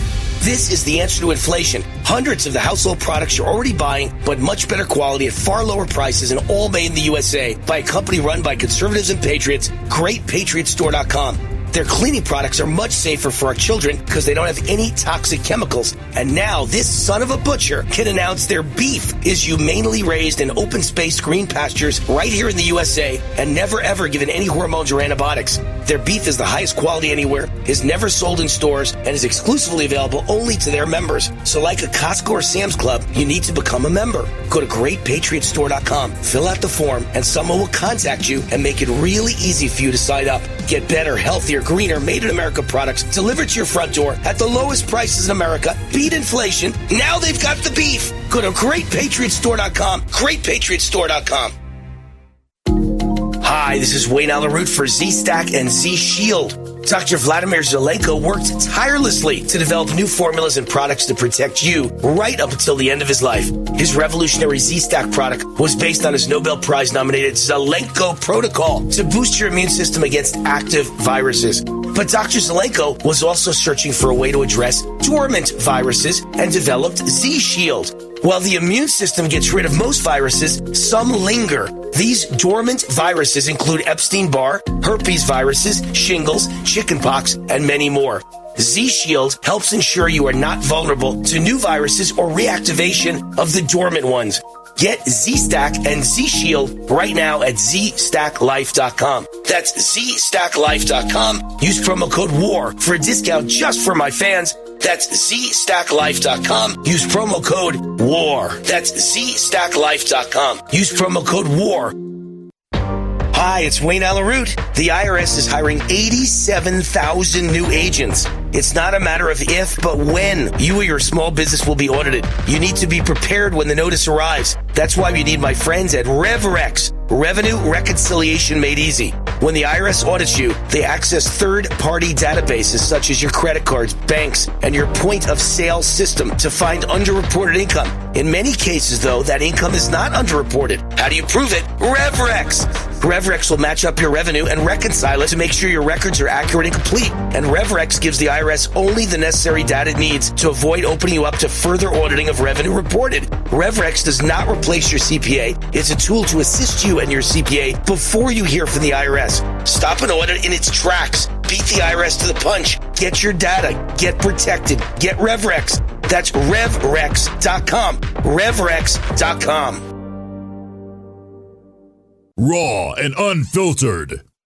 This is the answer to inflation. Hundreds of the household products you're already buying, but much better quality at far lower prices and all made in the USA by a company run by conservatives and patriots. GreatPatriotStore.com. Their cleaning products are much safer for our children because they don't have any toxic chemicals. And now this son of a butcher can announce their beef is humanely raised in open space green pastures right here in the USA and never ever given any hormones or antibiotics. Their beef is the highest quality anywhere, is never sold in stores, and is exclusively available only to their members. So like a Costco or Sam's Club, you need to become a member. Go to greatpatriotstore.com, fill out the form, and someone will contact you and make it really easy for you to sign up. Get better, healthier, greener, made in America products delivered to your front door at the lowest prices in America. Beat inflation. Now they've got the beef. Go to greatpatriotstore.com. Greatpatriotstore.com. Hi, this is Wayne Allyn Root for Z-Stack and Z-Shield. Dr. Vladimir Zelenko worked tirelessly to develop new formulas and products to protect you right up until the end of his life. His revolutionary Z-Stack product was based on his Nobel Prize nominated Zelenko protocol to boost your immune system against active viruses. But Dr. Zelenko was also searching for a way to address dormant viruses and developed Z-Shield. While the immune system gets rid of most viruses, some linger. These dormant viruses include Epstein-Barr, herpes viruses, shingles, chickenpox, and many more. Z-Shield helps ensure you are not vulnerable to new viruses or reactivation of the dormant ones. Get Z-Stack and Z-Shield right now at ZStackLife.com. That's ZStackLife.com. Use promo code WAR for a discount just for my fans. That's ZStackLife.com. Use promo code WAR. That's ZStackLife.com. Use promo code WAR. Hi, it's Wayne Allyn Root. The IRS is hiring 87,000 new agents. It's not a matter of if, but when you or your small business will be audited. You need to be prepared when the notice arrives. That's why you need my friends at RevRex. Revenue reconciliation made easy. When the IRS audits you, they access third party databases such as your credit cards, banks, and your point of sale system to find underreported income. In many cases, though, that income is not underreported. How do you prove it? RevRex. RevRex will match up your revenue and reconcile it to make sure your records are accurate and complete. And RevRex gives the IRS only the necessary data it needs to avoid opening you up to further auditing of revenue reported. RevRex does not replace your CPA. It's a tool to assist you and your CPA before you hear from the IRS. Stop an audit in its tracks. Beat the IRS to the punch. Get your data. Get protected. Get RevRex. That's RevRex.com. RevRex.com. Raw and unfiltered.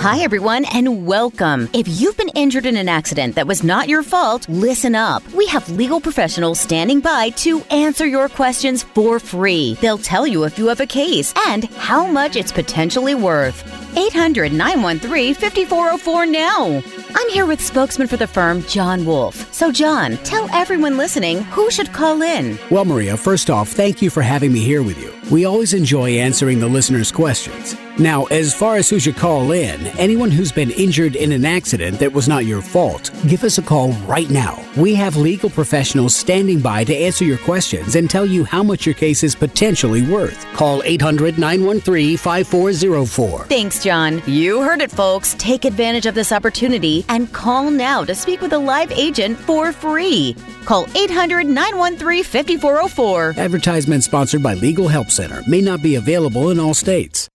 Hi, everyone, and welcome. If you've been injured in an accident that was not your fault, listen up. We have legal professionals standing by to answer your questions for free. They'll tell you if you have a case and how much it's potentially worth. 800 913 5404 now. I'm here with spokesman for the firm, John Wolf. So, John, tell everyone listening who should call in. Well, Maria, first off, thank you for having me here with you. We always enjoy answering the listeners' questions. Now, as far as who should call in, anyone who's been injured in an accident that was not your fault, give us a call right now. We have legal professionals standing by to answer your questions and tell you how much your case is potentially worth. Call 800 913 5404. Thanks, John. You heard it, folks. Take advantage of this opportunity and call now to speak with a live agent for free. Call 800 913 5404. Advertisement sponsored by Legal Help Center may not be available in all states.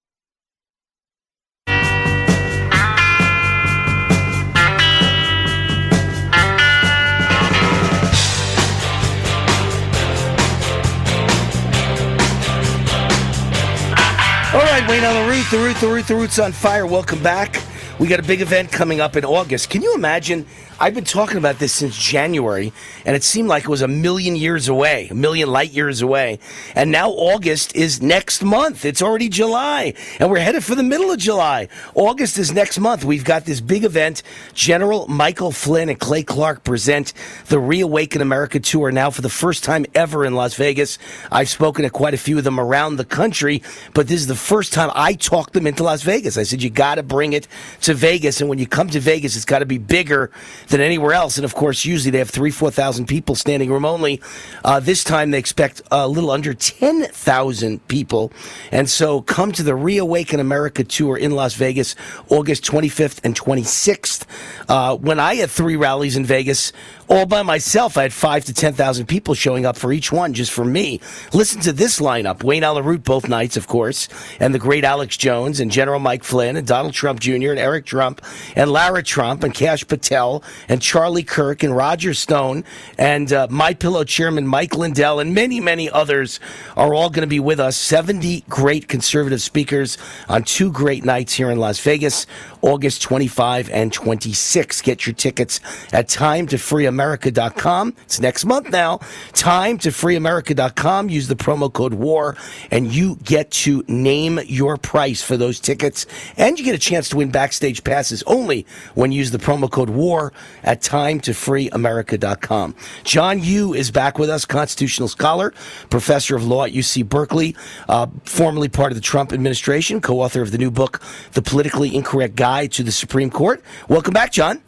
Right, Wayne on the root, the root, the root, the root's on fire. Welcome back. We got a big event coming up in August. Can you imagine? I've been talking about this since January, and it seemed like it was a million years away, a million light years away. And now August is next month. It's already July, and we're headed for the middle of July. August is next month. We've got this big event. General Michael Flynn and Clay Clark present the Reawaken America Tour now for the first time ever in Las Vegas. I've spoken to quite a few of them around the country, but this is the first time I talked them into Las Vegas. I said, you got to bring it to Vegas, and when you come to Vegas, it's got to be bigger than anywhere else. And of course, usually they have three, four thousand people standing room only. Uh, this time they expect a little under ten thousand people, and so come to the Reawaken America tour in Las Vegas, August 25th and 26th. Uh, when I had three rallies in Vegas all by myself, I had five to ten thousand people showing up for each one, just for me. Listen to this lineup: Wayne Allyn both nights, of course, and the great Alex Jones and General Mike Flynn and Donald Trump Jr. and Eric Trump and Lara Trump and Kash Patel and Charlie Kirk and Roger Stone and uh, My Pillow Chairman Mike Lindell and many, many others are all going to be with us. Seventy great conservative speakers on two great nights here in Las Vegas, August 25 and 26. Get your tickets at Time to Free freeamerica.com. It's next month now. Time to freeamerica.com. Use the promo code WAR and you get to name your price for those tickets. And you get a chance to win backstage passes only when you use the promo code WAR at time to freeamerica.com. John Yoo is back with us, constitutional scholar, professor of law at UC Berkeley, uh, formerly part of the Trump administration, co author of the new book, The Politically Incorrect Guide to the Supreme Court. Welcome back, John.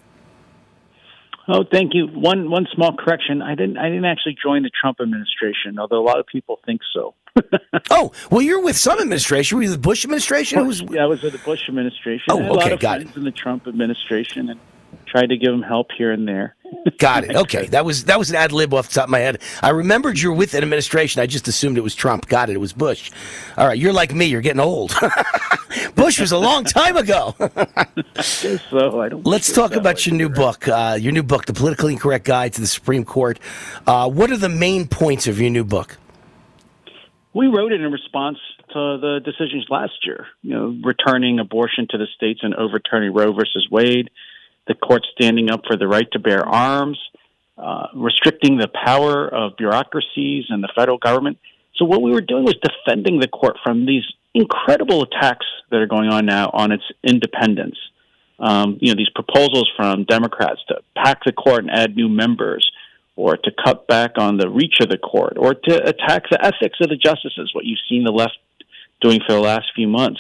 Oh, thank you. One one small correction. I didn't I didn't actually join the Trump administration, although a lot of people think so. oh, well, you're with some administration. Were you the Bush administration? Was... yeah, I was with the Bush administration. Oh, I had okay, a lot of got friends in the Trump administration, and tried to give them help here and there. Got it. Okay, that was that was an ad lib off the top of my head. I remembered you're with an administration. I just assumed it was Trump. Got it. It was Bush. All right, you're like me. You're getting old. Bush was a long time ago. so I don't. Let's talk about your new book. Uh, your new book, "The Politically Incorrect Guide to the Supreme Court." Uh, what are the main points of your new book? We wrote it in response to the decisions last year. You know, returning abortion to the states and overturning Roe versus Wade the court standing up for the right to bear arms, uh, restricting the power of bureaucracies and the federal government. So what we were doing was defending the court from these incredible attacks that are going on now on its independence. Um, you know, these proposals from Democrats to pack the court and add new members, or to cut back on the reach of the court, or to attack the ethics of the justices, what you've seen the left doing for the last few months.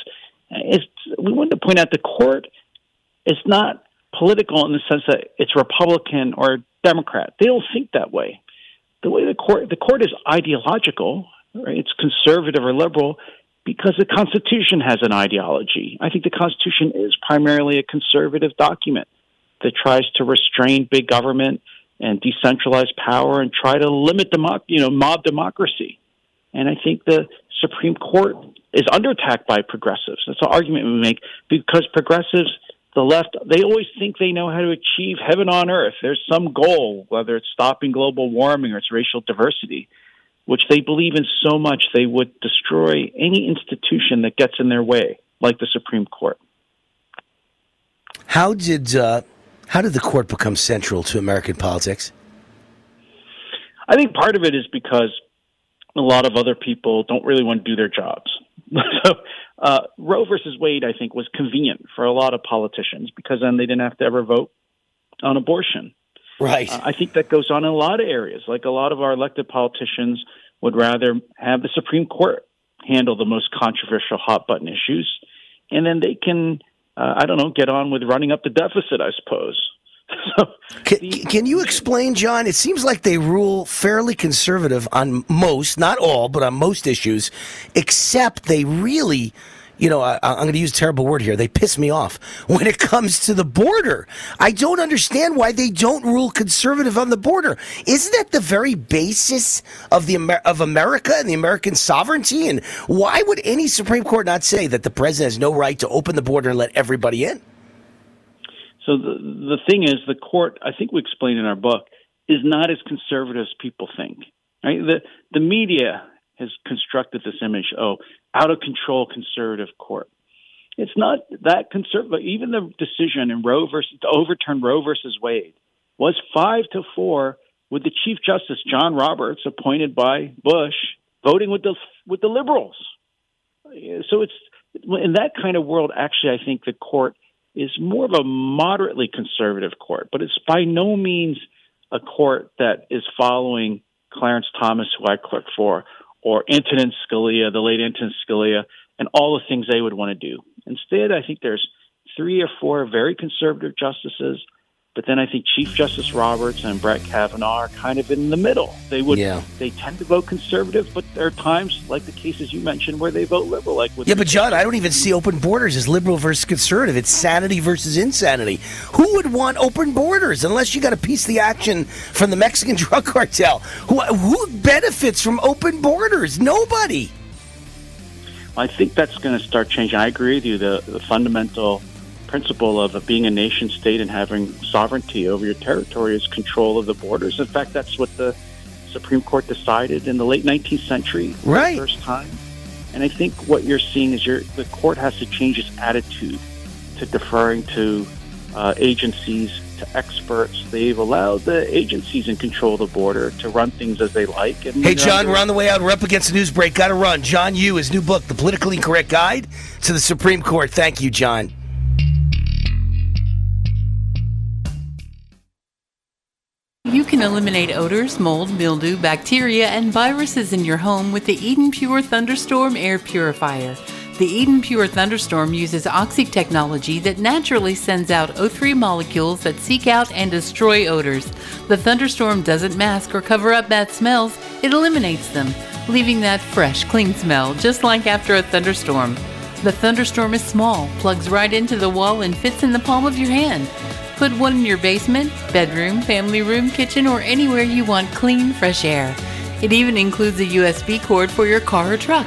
It's, we wanted to point out the court is not political in the sense that it's Republican or Democrat. They don't think that way. The way the court the court is ideological, right? It's conservative or liberal, because the Constitution has an ideology. I think the Constitution is primarily a conservative document that tries to restrain big government and decentralize power and try to limit democ- you know mob democracy. And I think the Supreme Court is under attack by progressives. That's the argument we make because progressives, the left, they always think they know how to achieve heaven on earth. There's some goal, whether it's stopping global warming or it's racial diversity, which they believe in so much they would destroy any institution that gets in their way, like the Supreme Court. How did uh, how did the court become central to American politics? I think part of it is because a lot of other people don't really want to do their jobs. so uh, Roe versus Wade, I think, was convenient for a lot of politicians because then they didn't have to ever vote on abortion. Right. Uh, I think that goes on in a lot of areas. Like a lot of our elected politicians would rather have the Supreme Court handle the most controversial hot button issues, and then they can, uh, I don't know, get on with running up the deficit, I suppose. Can, can you explain, John? It seems like they rule fairly conservative on most, not all, but on most issues, except they really, you know, I, I'm going to use a terrible word here. They piss me off when it comes to the border. I don't understand why they don't rule conservative on the border. Isn't that the very basis of the Amer- of America and the American sovereignty? And why would any Supreme Court not say that the president has no right to open the border and let everybody in? So the the thing is, the court, I think we explained in our book, is not as conservative as people think. Right? The the media has constructed this image, oh, out of control conservative court. It's not that conservative. Even the decision in Roe versus to overturn Roe versus Wade was five to four with the Chief Justice John Roberts, appointed by Bush, voting with the with the liberals. So it's in that kind of world. Actually, I think the court is more of a moderately conservative court, but it's by no means a court that is following Clarence Thomas, who I clerked for, or Antonin Scalia, the late Antonin Scalia, and all the things they would want to do. Instead, I think there's three or four very conservative justices, but then I think Chief Justice Roberts and Brett Kavanaugh are kind of in the middle. They would Yeah. they tend to vote conservative, but there are times like the cases you mentioned where they vote liberal, like with Yeah, but John, I don't even see open borders as liberal versus conservative. It's sanity versus insanity. Who would want open borders unless you got a piece of the action from the Mexican drug cartel? Who, who benefits from open borders? Nobody. I think that's going to start changing. I agree with you. The, the fundamental principle of being a nation state and having sovereignty over your territory is control of the borders. In fact, that's what the Supreme Court decided in the late 19th century Right. first time. And I think what you're seeing is your the court has to change its attitude to deferring to uh, agencies, to experts. They've allowed the agencies in control of the border to run things as they like. And, Hey, you know, John, we're on the way out. We're up against the news break. Got to run. John Yoo, his new book, The Politically Incorrect Guide to the Supreme Court. Thank you, John. You can eliminate odors, mold, mildew, bacteria, and viruses in your home with the Eden Pure Thunderstorm Air Purifier. The Eden Pure Thunderstorm uses oxy technology that naturally sends out O3 molecules that seek out and destroy odors. The Thunderstorm doesn't mask or cover up bad smells, it eliminates them, leaving that fresh, clean smell, just like after a thunderstorm. The Thunderstorm is small, plugs right into the wall, and fits in the palm of your hand. Put one in your basement, bedroom, family room, kitchen, or anywhere you want clean, fresh air. It even includes a USB cord for your car or truck.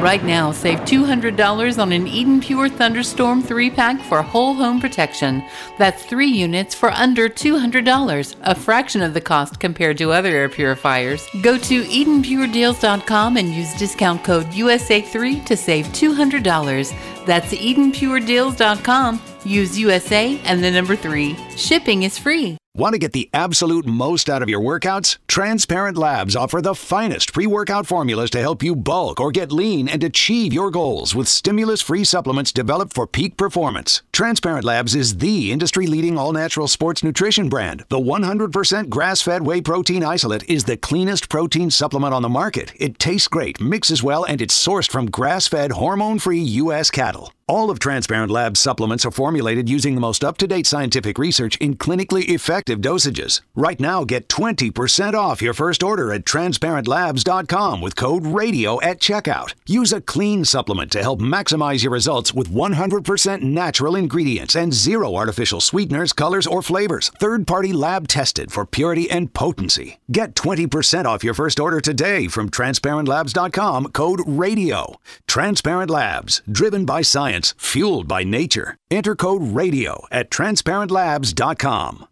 Right now, save $200 on an Eden Pure Thunderstorm 3 pack for whole home protection. That's three units for under $200, a fraction of the cost compared to other air purifiers. Go to EdenPureDeals.com and use discount code USA3 to save $200. That's EdenPureDeals.com. Use USA and the number 3. Shipping is free. Want to get the absolute most out of your workouts? Transparent Labs offer the finest pre workout formulas to help you bulk or get lean and achieve your goals with stimulus free supplements developed for peak performance. Transparent Labs is the industry leading all natural sports nutrition brand. The 100% grass fed whey protein isolate is the cleanest protein supplement on the market. It tastes great, mixes well, and it's sourced from grass fed, hormone free U.S. cattle. All of Transparent Labs supplements are formulated using the most up to date scientific research in clinically effective dosages. Right now, get 20% off your first order at transparentlabs.com with code RADIO at checkout. Use a clean supplement to help maximize your results with 100% natural ingredients and zero artificial sweeteners, colors, or flavors. Third party lab tested for purity and potency. Get 20% off your first order today from transparentlabs.com code RADIO. Transparent Labs, driven by science, fueled by nature. Enter code RADIO at transparentlabs.com.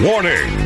Warning!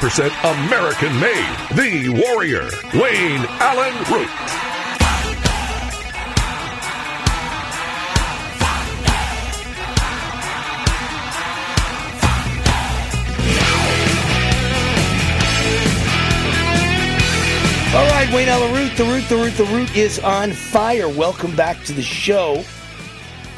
American made, the warrior, Wayne Allyn Root. All right, Wayne Allyn Root, the root, the root, the root is on fire. Welcome back to the show.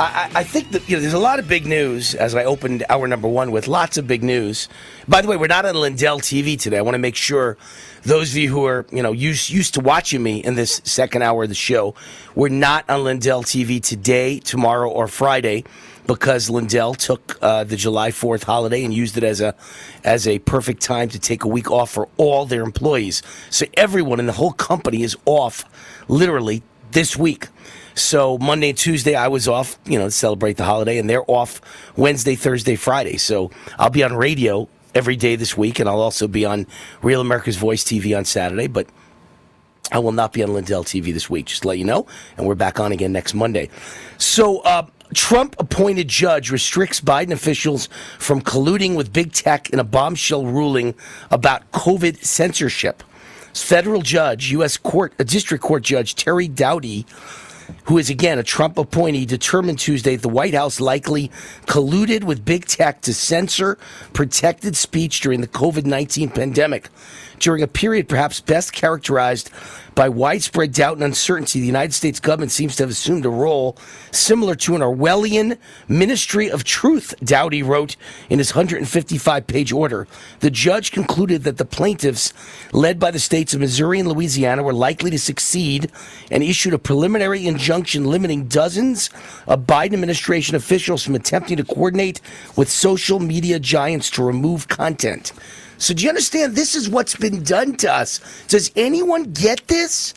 I, I think that you know there's a lot of big news as I opened hour number one with lots of big news. By the way, we're not on Lindell TV today. I want to make sure those of you who are you know used used to watching me in this second hour of the show, we're not on Lindell TV today, tomorrow, or Friday because Lindell took uh, the July 4th holiday and used it as a as a perfect time to take a week off for all their employees. So everyone in the whole company is off literally this week. So Monday and Tuesday I was off, you know, to celebrate the holiday, and they're off Wednesday, Thursday, Friday. So I'll be on radio every day this week, and I'll also be on Real America's Voice TV on Saturday. But I will not be on Lindell TV this week, just to let you know. And we're back on again next Monday. So, uh, Trump appointed judge restricts Biden officials from colluding with big tech in a bombshell ruling about COVID censorship. Federal judge, U.S. court, a district court judge, Terry Doughty, who is again a Trump appointee, determined Tuesday that the White House likely colluded with big tech to censor protected speech during the COVID 19 pandemic. During a period perhaps best characterized by widespread doubt and uncertainty, the United States government seems to have assumed a role similar to an Orwellian ministry of truth, Doughty wrote in his 155 page order. The judge concluded that the plaintiffs, led by the states of Missouri and Louisiana, were likely to succeed and issued a preliminary injunction limiting dozens of Biden administration officials from attempting to coordinate with social media giants to remove content. So, do you understand? This is what's been done to us. Does anyone get this?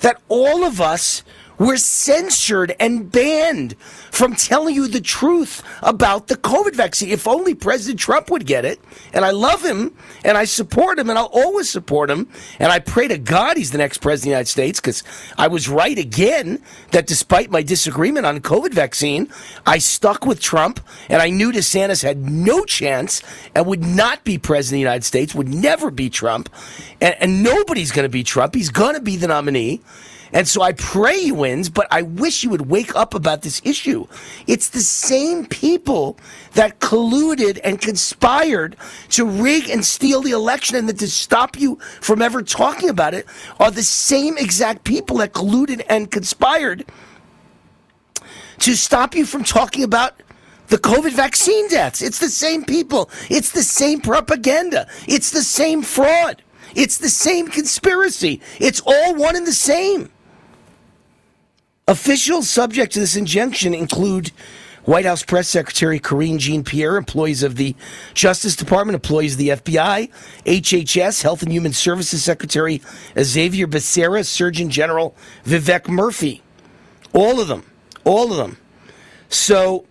That all of us were censored and banned from telling you the truth about the COVID vaccine. If only President Trump would get it. And I love him and I support him and I'll always support him. And I pray to God he's the next president of the United States because I was right again that despite my disagreement on COVID vaccine, I stuck with Trump and I knew DeSantis had no chance and would not be president of the United States, would never be Trump. And, and nobody's going to be Trump. He's going to be the nominee. And so I pray he wins, but I wish you would wake up about this issue. It's the same people that colluded and conspired to rig and steal the election and to stop you from ever talking about it are the same exact people that colluded and conspired to stop you from talking about the COVID vaccine deaths. It's the same people. It's the same propaganda. It's the same fraud. It's the same conspiracy. It's all one and the same. Officials subject to this injunction include White House Press Secretary Karine Jean Pierre, employees of the Justice Department, employees of the FBI, HHS, Health and Human Services Secretary Xavier Becerra, Surgeon General Vivek Murthy. All of them. All of them. So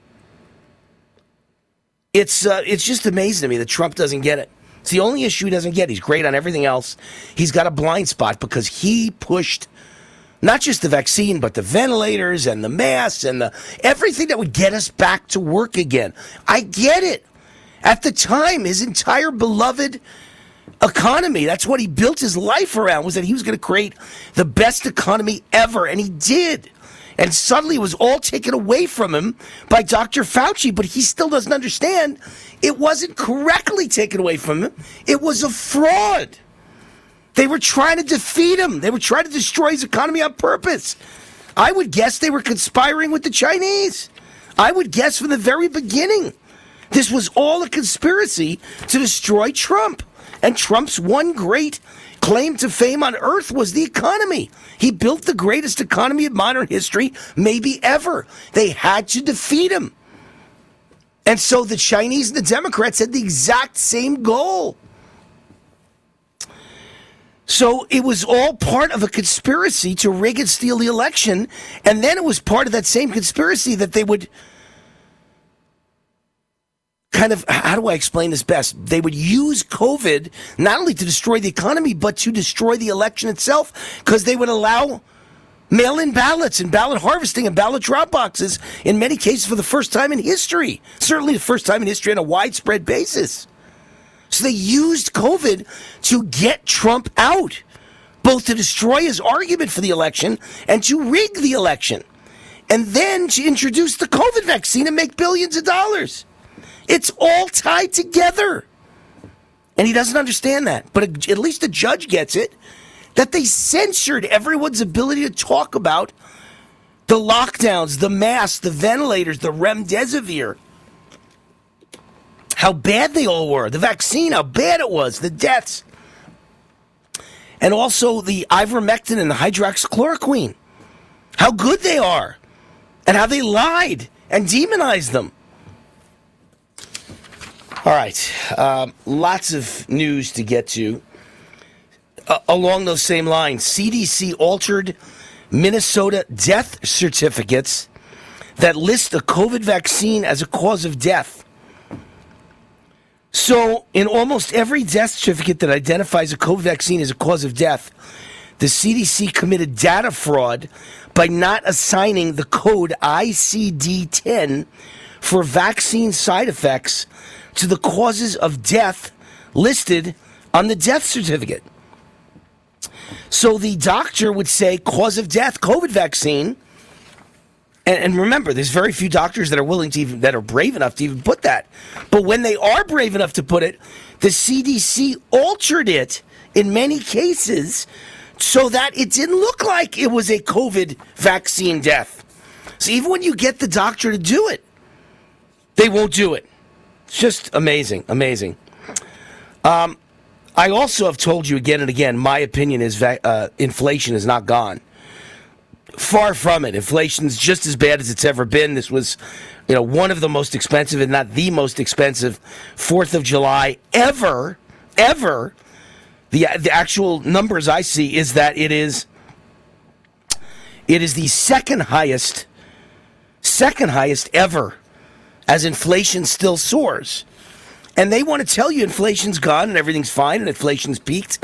it's uh, it's just amazing to me that Trump doesn't get it. It's the only issue he doesn't get. He's great on everything else. He's got a blind spot because he pushed not just the vaccine, but the ventilators and the masks and the everything that would get us back to work again. I get it. At the time, his entire beloved economy. That's what he built his life around was that he was going to create the best economy ever and he did. And suddenly it was all taken away from him by Dr. Fauci, but he still doesn't understand it wasn't correctly taken away from him. It was a fraud. They were trying to defeat him. They were trying to destroy his economy on purpose. I would guess they were conspiring with the Chinese. I would guess from the very beginning. This was all a conspiracy to destroy Trump. And Trump's one great claim to fame on earth was the economy. He built the greatest economy of modern history, maybe ever. They had to defeat him. And so the Chinese and the Democrats had the exact same goal. So it was all part of a conspiracy to rig and steal the election. And then it was part of that same conspiracy that they would kind of, how do I explain this best? They would use COVID not only to destroy the economy, but to destroy the election itself because they would allow mail in ballots and ballot harvesting and ballot drop boxes in many cases for the first time in history. Certainly the first time in history on a widespread basis. They used COVID to get Trump out, both to destroy his argument for the election and to rig the election, and then to introduce the COVID vaccine and make billions of dollars. It's all tied together. And he doesn't understand that. But at least the judge gets it that they censored everyone's ability to talk about the lockdowns, the masks, the ventilators, the remdesivir how bad they all were, the vaccine, how bad it was, the deaths, and also the ivermectin and the hydroxychloroquine, how good they are, and how they lied and demonized them. All right, um, lots of news to get to. Uh, along those same lines, CDC altered Minnesota death certificates that list the COVID vaccine as a cause of death. So, in almost every death certificate that identifies a COVID vaccine as a cause of death, the CDC committed data fraud by not assigning the code ICD 10 for vaccine side effects to the causes of death listed on the death certificate. So the doctor would say, cause of death, COVID vaccine, and, and, remember, there's very few doctors that are willing to even that are brave enough to even put that. But when they are brave enough to put it, the CDC altered it in many cases so that it didn't look like it was a COVID vaccine death. So even when you get the doctor to do it, they won't do it. It's just amazing, amazing. Um, I also have told you again and again. My opinion is va- uh, inflation is not gone. Far from it. Inflation's just as bad as it's ever been. This was, you know, one of the most expensive, and not the most expensive, Fourth of July ever, ever. The the actual numbers I see is that it is. It is the second highest, second highest ever, as inflation still soars. And they want to tell you inflation's gone and everything's fine and inflation's peaked.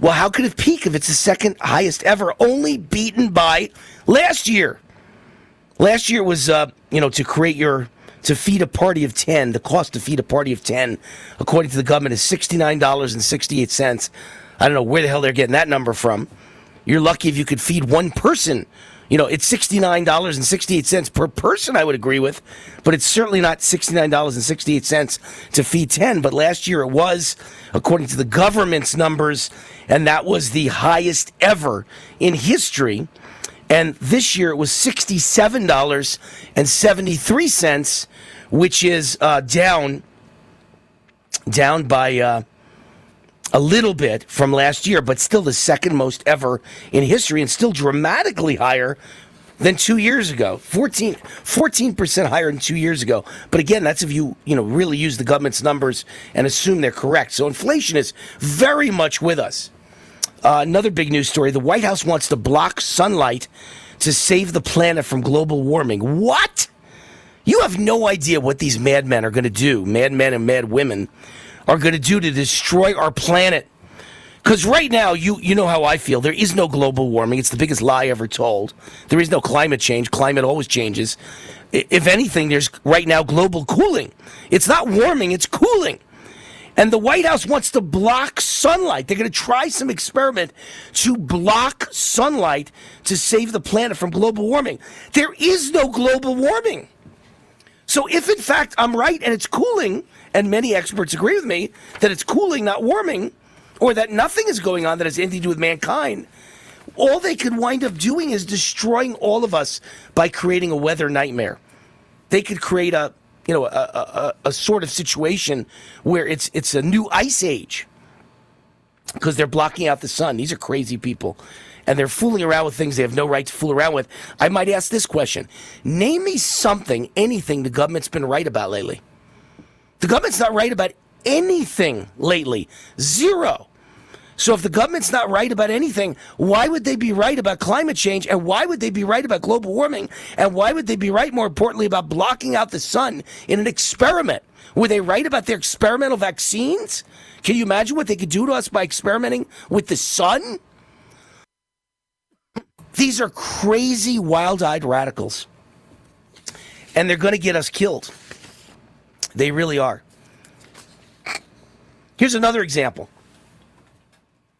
Well, how could it peak if it's the second highest ever, only beaten by last year? Last year was, uh, you know, to create your, to feed a party of 10, the cost to feed a party of 10, according to the government, is $69.68. I don't know where the hell they're getting that number from. You're lucky if you could feed one person you know, it's $69.68 per person, I would agree with, but it's certainly not $69.68 to feed 10. But last year it was, according to the government's numbers, and that was the highest ever in history. And this year it was $67.73, which is uh, down, down by. Uh, a little bit from last year, but still the second most ever in history and still dramatically higher than two years ago. 14, 14% higher than two years ago. But again that's if you you know really use the government's numbers and assume they're correct. So inflation is very much with us. Uh, another big news story. The white house wants to block sunlight to save the planet from global warming. What? You have no idea what these madmen are going to do. Madmen and mad women are going to do to destroy our planet. Because right now, you, you know how I feel. There is no global warming. It's the biggest lie ever told. There is no climate change. Climate always changes. If anything, there's right now global cooling. It's not warming, it's cooling. And the White House wants to block sunlight. They're going to try some experiment to block sunlight to save the planet from global warming. There is no global warming. So, if in fact I'm right and it's cooling, and many experts agree with me that it's cooling, not warming, or that nothing is going on that has anything to do with mankind, all they could wind up doing is destroying all of us by creating a weather nightmare. They could create a you know, a, a, a sort of situation where it's it's a new ice age because they're blocking out the sun. These are crazy people. And they're fooling around with things they have no right to fool around with. I might ask this question Name me something, anything the government's been right about lately. The government's not right about anything lately. Zero. So if the government's not right about anything, why would they be right about climate change? And why would they be right about global warming? And why would they be right, more importantly, about blocking out the sun in an experiment? Were they right about their experimental vaccines? Can you imagine what they could do to us by experimenting with the sun? These are crazy, wild eyed radicals. And they're going to get us killed. They really are. Here's another example.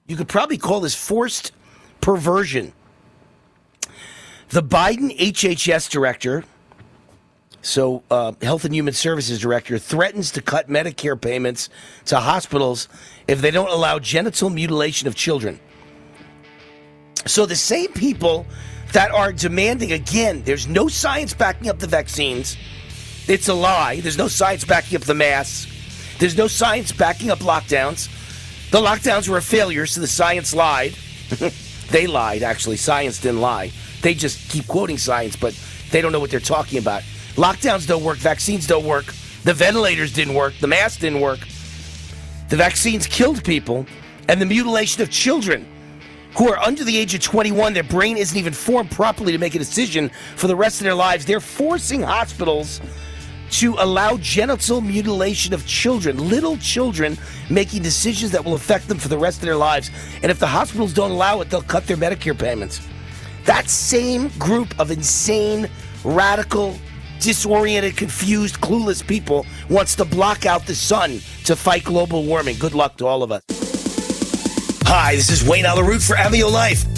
You could probably call this forced perversion. The Biden HHS director, so uh, Health and Human Services director, threatens to cut Medicare payments to hospitals if they don't allow genital mutilation of children. So the same people that are demanding, again, there's no science backing up the vaccines. It's a lie. There's no science backing up the masks. There's no science backing up lockdowns. The lockdowns were a failure, so the science lied. they lied, actually. Science didn't lie. They just keep quoting science, but they don't know what they're talking about. Lockdowns don't work. Vaccines don't work. The ventilators didn't work. The masks didn't work. The vaccines killed people. And the mutilation of children who are under the age of 21, their brain isn't even formed properly to make a decision for the rest of their lives. They're forcing hospitals to allow genital mutilation of children, little children making decisions that will affect them for the rest of their lives. And if the hospitals don't allow it, they'll cut their Medicare payments. That same group of insane, radical, disoriented, confused, clueless people wants to block out the sun to fight global warming. Good luck to all of us. Hi, this is Wayne Allyn Root for Ameo Life.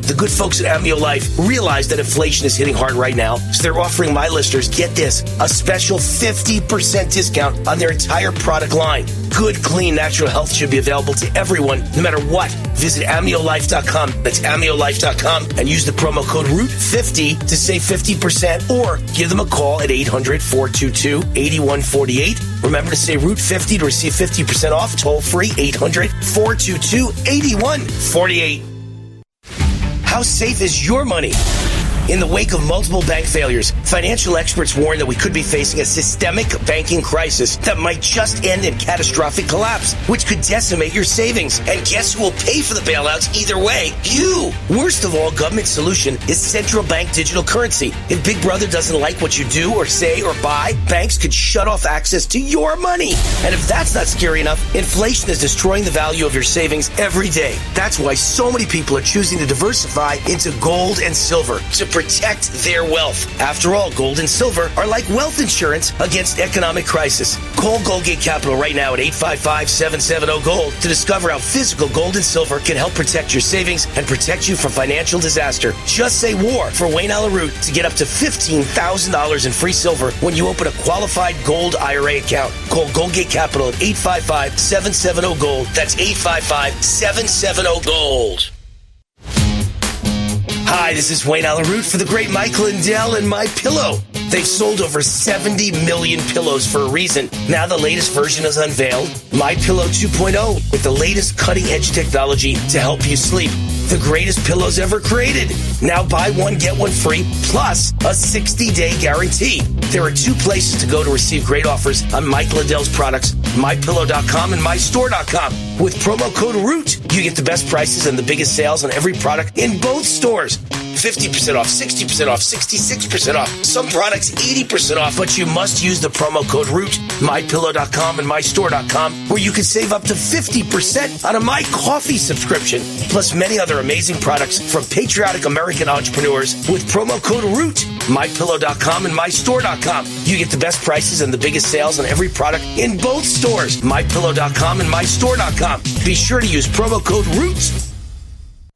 The good folks at Ameo Life realize that inflation is hitting hard right now, so they're offering my listeners, get this, a special 50% discount on their entire product line. Good, clean, natural health should be available to everyone, no matter what. Visit AmeoLife.com. That's AmeoLife.com and use the promo code ROOT50 to save 50% or give them a call at 800 422 8148. Remember to say Root50 to receive 50% off toll free 800 422 8148. How safe is your money? In the wake of multiple bank failures, financial experts warn that we could be facing a systemic banking crisis that might just end in catastrophic collapse, which could decimate your savings. And guess who will pay for the bailouts either way? You! Worst of all, government solution is central bank digital currency. If Big Brother doesn't like what you do or say or buy, banks could shut off access to your money. And if that's not scary enough, inflation is destroying the value of your savings every day. That's why so many people are choosing to diversify into gold and silver to protect their wealth. After all, gold and silver are like wealth insurance against economic crisis. Call Goldgate Capital right now at 855-770-GOLD to discover how physical gold and silver can help protect your savings and protect you from financial disaster. Just say war for Wayne Allyn Root to get up to $15,000 in free silver when you open a qualified gold IRA account. Call Goldgate Capital at 855-770-GOLD. That's 855-770-GOLD. Hi, this is Wayne Allyn Root for the great Mike Lindell and My Pillow. They've sold over 70 million pillows for a reason. Now the latest version is unveiled, My Pillow 2.0, with the latest cutting-edge technology to help you sleep. The greatest pillows ever created. Now buy one, get one free, plus a 60-day guarantee. There are two places to go to receive great offers on Mike Lindell's products, mypillow.com and mystore.com. With promo code ROOT, you get the best prices and the biggest sales on every product in both stores. 50% off, 60% off, 66% off. Some products 80% off, but you must use the promo code ROOT, mypillow.com and mystore.com, where you can save up to 50% on a My Coffee subscription, plus many other amazing products from patriotic American entrepreneurs with promo code ROOT, mypillow.com and mystore.com. You get the best prices and the biggest sales on every product in both stores, mypillow.com and mystore.com. Be sure to use promo code ROOT.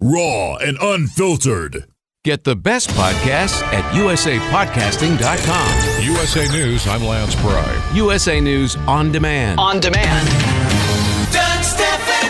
Raw and unfiltered. Get the best podcasts at usapodcasting.com. USA News, I'm Lance Pry. USA News on demand. On demand.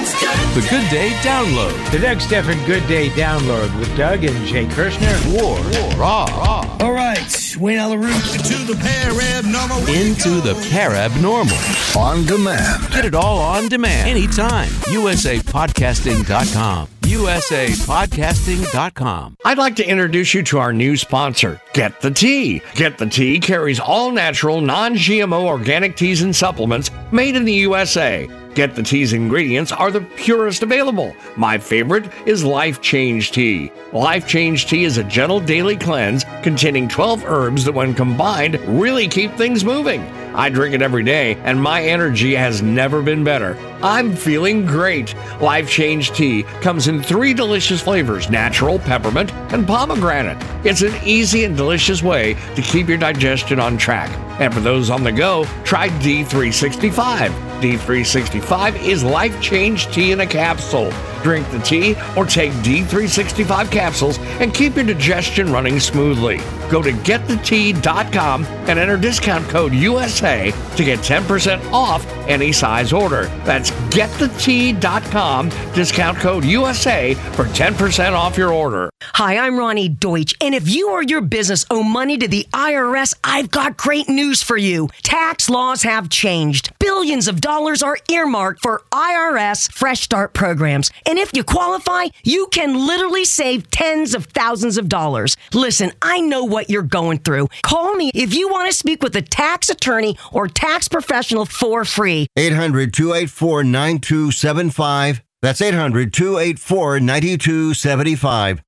Doug Stephan's Good The Good Day Download. The Doug Stephan Good Day Download with Doug and Jay Kirschner. War. Raw. Raw. All right, Wayne Allyn Root. Into the pair normal. Into the Parab Normal. On demand. Get it all on demand. Anytime. usapodcasting.com. usapodcasting.com. I'd like to introduce you to our new sponsor, Get the Tea. Get the Tea carries all natural, non GMO organic teas and supplements made in the USA. Get the Tea's ingredients are the purest available. My favorite is Life Change Tea. Life Change Tea is a gentle daily cleanse containing 12 herbs that, when combined, really keep things moving. I drink it every day, and my energy has never been better. I'm feeling great. Life Change Tea comes in three delicious flavors natural, peppermint, and pomegranate. It's an easy and delicious way to keep your digestion on track. And for those on the go, try D365. D365 is life change tea in a capsule. Drink the tea or take D365 capsules and keep your digestion running smoothly. Go to getthetea.com and enter discount code USA to get 10% off any size order. That's getthetea.com, discount code USA for 10% off your order. Hi, I'm Roni Deutch, and if you or your business owe money to the IRS, I've got great news for you. Tax laws have changed. Billions of dollars are earmarked for IRS Fresh Start programs. And if you qualify, you can literally save tens of thousands of dollars. Listen, I know what you're going through. Call me if you want to speak with a tax attorney or tax professional for free. 800 284 9275. That's 800 284 9275.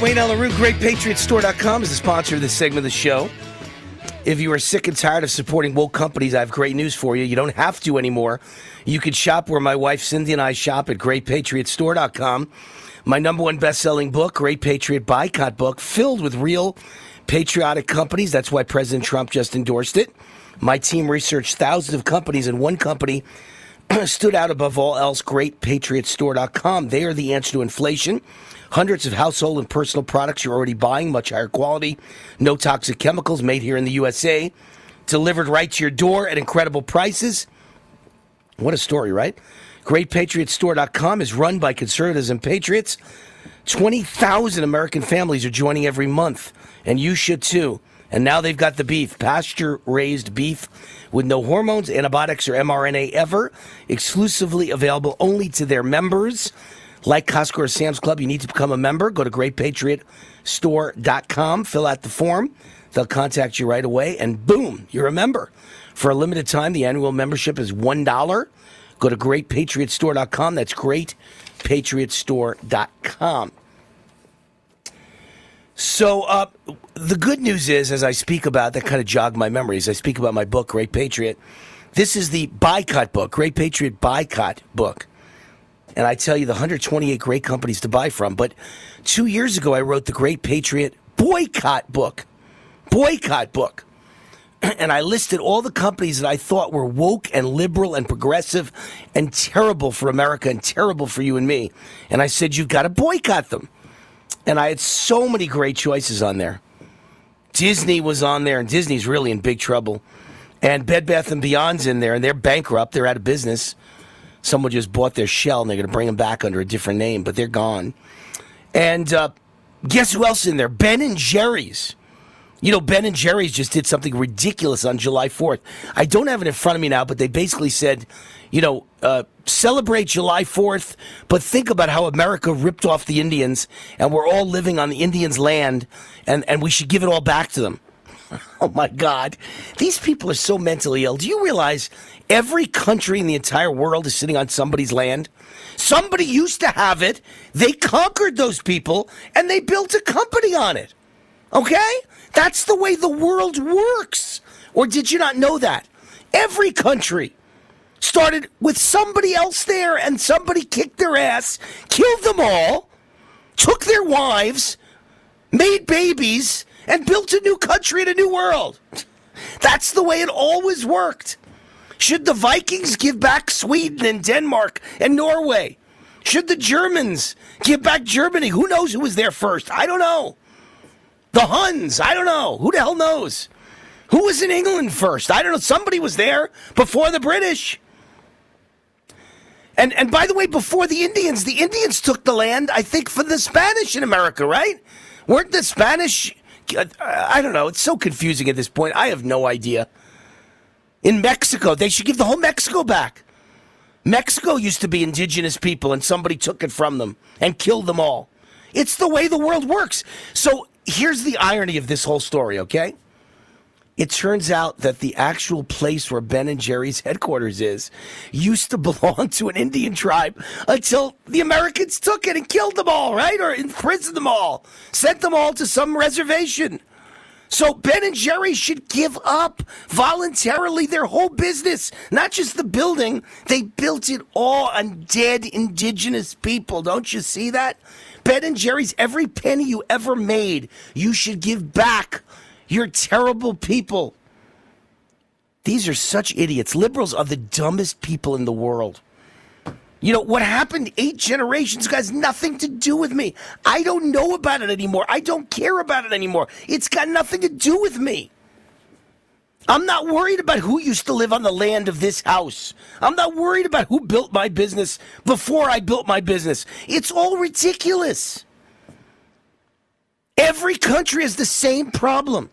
Right, Wayne Allyn Root, GreatPatriotStore.com is the sponsor of this segment of the show. If you are sick and tired of supporting woke companies, I have great news for you. You don't have to anymore. You can shop where my wife Cindy and I shop at GreatPatriotStore.com. My number one best-selling book, Great Patriot Boycott book, filled with real patriotic companies. That's why President Trump just endorsed it. My team researched thousands of companies, and one company stood out above all else greatpatriotstore.com. They are the answer to inflation. Hundreds of household and personal products you're already buying, much higher quality, no toxic chemicals, made here in the USA, delivered right to your door at incredible prices. What a story, right? GreatPatriotStore.com is run by conservatives and patriots. 20,000 American families are joining every month, and you should too. And now they've got the beef, pasture raised beef with no hormones, antibiotics, or mRNA ever, exclusively available only to their members. Like Costco or Sam's Club, you need to become a member. Go to greatpatriotstore.com, fill out the form. They'll contact you right away, and boom, you're a member. For a limited time, the annual membership is $1. Go to greatpatriotstore.com. That's greatpatriotstore.com. So, uh, the good news is, as I speak about, that kind of jogged my memories. I speak about my book, Great Patriot. This is the boycott book, Great Patriot Boycott book. And I tell you, the 128 great companies to buy from. But two years ago, I wrote the Great Patriot Boycott book. Boycott book. And I listed all the companies that I thought were woke and liberal and progressive and terrible for America and terrible for you and me. And I said, you've got to boycott them. And I had so many great choices on there. Disney was on there, and Disney's really in big trouble. And Bed Bath and Beyond's in there, and they're bankrupt. They're out of business. Someone just bought their shell and they're going to bring them back under a different name, but they're gone. And uh, guess who else in there? Ben and Jerry's. You know, Ben and Jerry's just did something ridiculous on July 4th. I don't have it in front of me now, but they basically said, you know, uh, celebrate July 4th, but think about how America ripped off the Indians and we're all living on the Indians' land and, and we should give it all back to them. Oh my God. These people are so mentally ill. Do you realize every country in the entire world is sitting on somebody's land? Somebody used to have it. They conquered those people and they built a company on it. Okay? That's the way the world works. Or did you not know that? Every country started with somebody else there and somebody kicked their ass, killed them all, took their wives, made babies, and built a new country and a new world. That's the way it always worked. Should the Vikings give back Sweden and Denmark and Norway? Should the Germans give back Germany? Who knows who was there first? I don't know. The Huns? I don't know. Who the hell knows? Who was in England first? I don't know. Somebody was there before the British. And and by the way, before the Indians, the Indians took the land, I think, for the Spanish in America, right? Weren't the Spanish I don't know. It's so confusing at this point. I have no idea. In Mexico, they should give the whole Mexico back. Mexico used to be indigenous people and somebody took it from them and killed them all. It's the way the world works. So here's the irony of this whole story, okay? It turns out that the actual place where Ben and Jerry's headquarters is used to belong to an Indian tribe until the Americans took it and killed them all, right? Or imprisoned them all, sent them all to some reservation. So Ben and Jerry should give up voluntarily their whole business, not just the building. They built it all on dead indigenous people. Don't you see that? Ben and Jerry's every penny you ever made, you should give back you're terrible people. These are such idiots. Liberals are the dumbest people in the world. You know, what happened eight generations ago has nothing to do with me. I don't know about it anymore. I don't care about it anymore. It's got nothing to do with me. I'm not worried about who used to live on the land of this house. I'm not worried about who built my business before I built my business. It's all ridiculous. Every country has the same problem.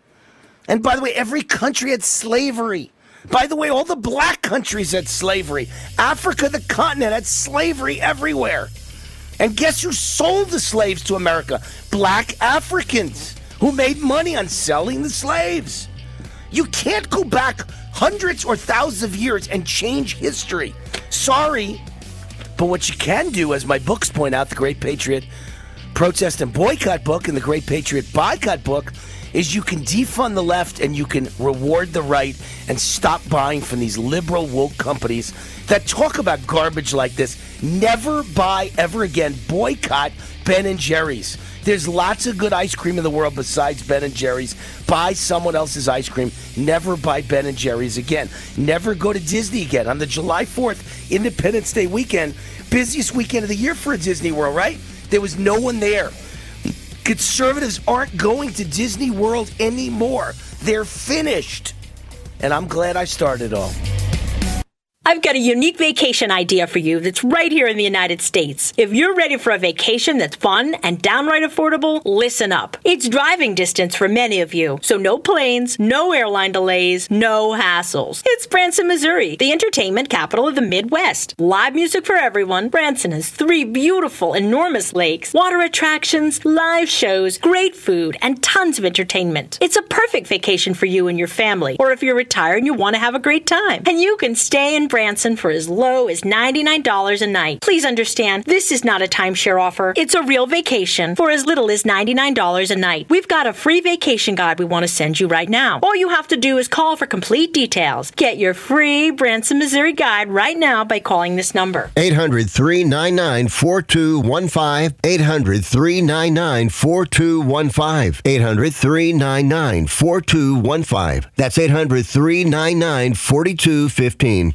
And by the way, every country had slavery. By the way, all the black countries had slavery. Africa, the continent, had slavery everywhere. And guess who sold the slaves to America? Black Africans who made money on selling the slaves. You can't go back hundreds or thousands of years and change history. Sorry. But what you can do, as my books point out, the Great Patriot Protest and Boycott book and the Great Patriot Boycott book, is you can defund the left and you can reward the right and stop buying from these liberal woke companies that talk about garbage like this. Never buy ever again. Boycott Ben and Jerry's. There's lots of good ice cream in the world besides Ben and Jerry's. Buy someone else's ice cream. Never buy Ben and Jerry's again. Never go to Disney again. On the July 4th, Independence Day weekend, busiest weekend of the year for a Disney World, right? There was no one there. Conservatives aren't going to Disney World anymore. They're finished. And I'm glad I started all. I've got a unique vacation idea for you that's right here in the United States. If you're ready for a vacation that's fun and downright affordable, listen up. It's driving distance for many of you, so no planes, no airline delays, no hassles. It's Branson, Missouri, the entertainment capital of the Midwest. Live music for everyone. Branson has three beautiful, enormous lakes, water attractions, live shows, great food, and tons of entertainment. It's a perfect vacation for you and your family, or if you're retired and you want to have a great time. And you can stay in Branson for as low as $99 a night. Please understand, this is not a timeshare offer. It's a real vacation for as little as $99 a night. We've got a free vacation guide we want to send you right now. All you have to do is call for complete details. Get your free Branson, Missouri guide right now by calling this number. 800 399 4215. 800 399 4215. 800 399 4215. That's 800 399 4215.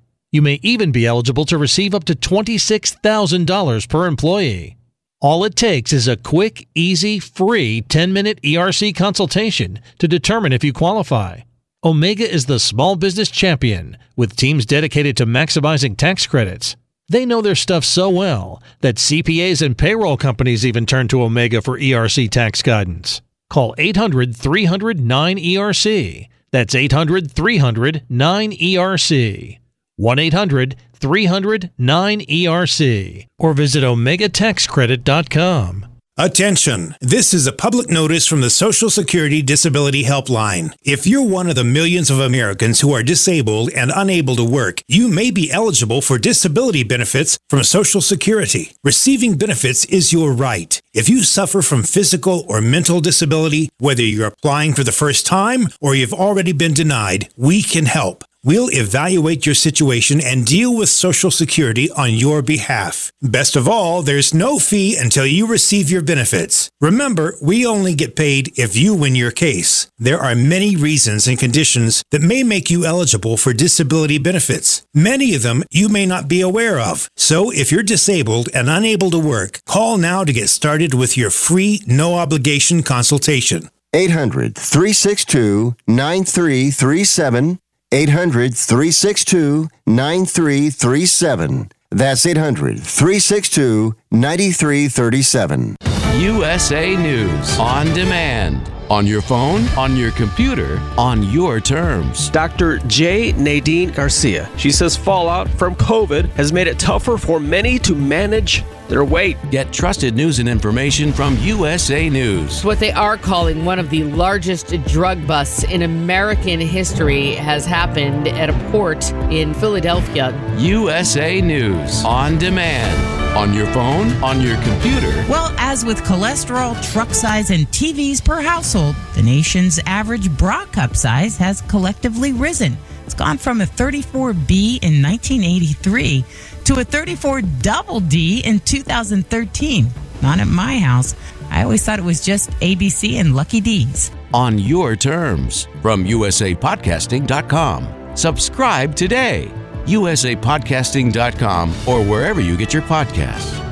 You may even be eligible to receive up to $26,000 per employee. All it takes is a quick, easy, free 10 minute ERC consultation to determine if you qualify. Omega is the small business champion with teams dedicated to maximizing tax credits. They know their stuff so well that CPAs and payroll companies even turn to Omega for ERC tax guidance. Call 800 300 9ERC. That's 800 300 9ERC. 1 800 300 9ERC. Or visit OmegaTaxCredit.com. Attention! This is a public notice from the Social Security Disability Helpline. If you're one of the millions of Americans who are disabled and unable to work, you may be eligible for disability benefits from Social Security. Receiving benefits is your right. If you suffer from physical or mental disability, whether you're applying for the first time or you've already been denied, we can help. We'll evaluate your situation and deal with Social Security on your behalf. Best of all, there's no fee until you receive your benefits. Remember, we only get paid if you win your case. There are many reasons and conditions that may make you eligible for disability benefits. Many of them you may not be aware of. So if you're disabled and unable to work, call now to get started with your free, no obligation consultation. 800 362 9337. 800 362 9337. That's 800 362 9337. USA News on demand. On your phone, on your computer, on your terms. Dr. J. Nadine Garcia. She says fallout from COVID has made it tougher for many to manage their weight. Get trusted news and information from USA News. What they are calling one of the largest drug busts in American history has happened at a port in Philadelphia. USA News on demand. On your phone, on your computer. Well, as with cholesterol, truck size, and TVs per household, the nation's average bra cup size has collectively risen. It's gone from a 34B in 1983 to a 34 double D in 2013. Not at my house. I always thought it was just ABC and Lucky D's. On your terms from usapodcasting.com. Subscribe today. usapodcasting.com or wherever you get your podcasts.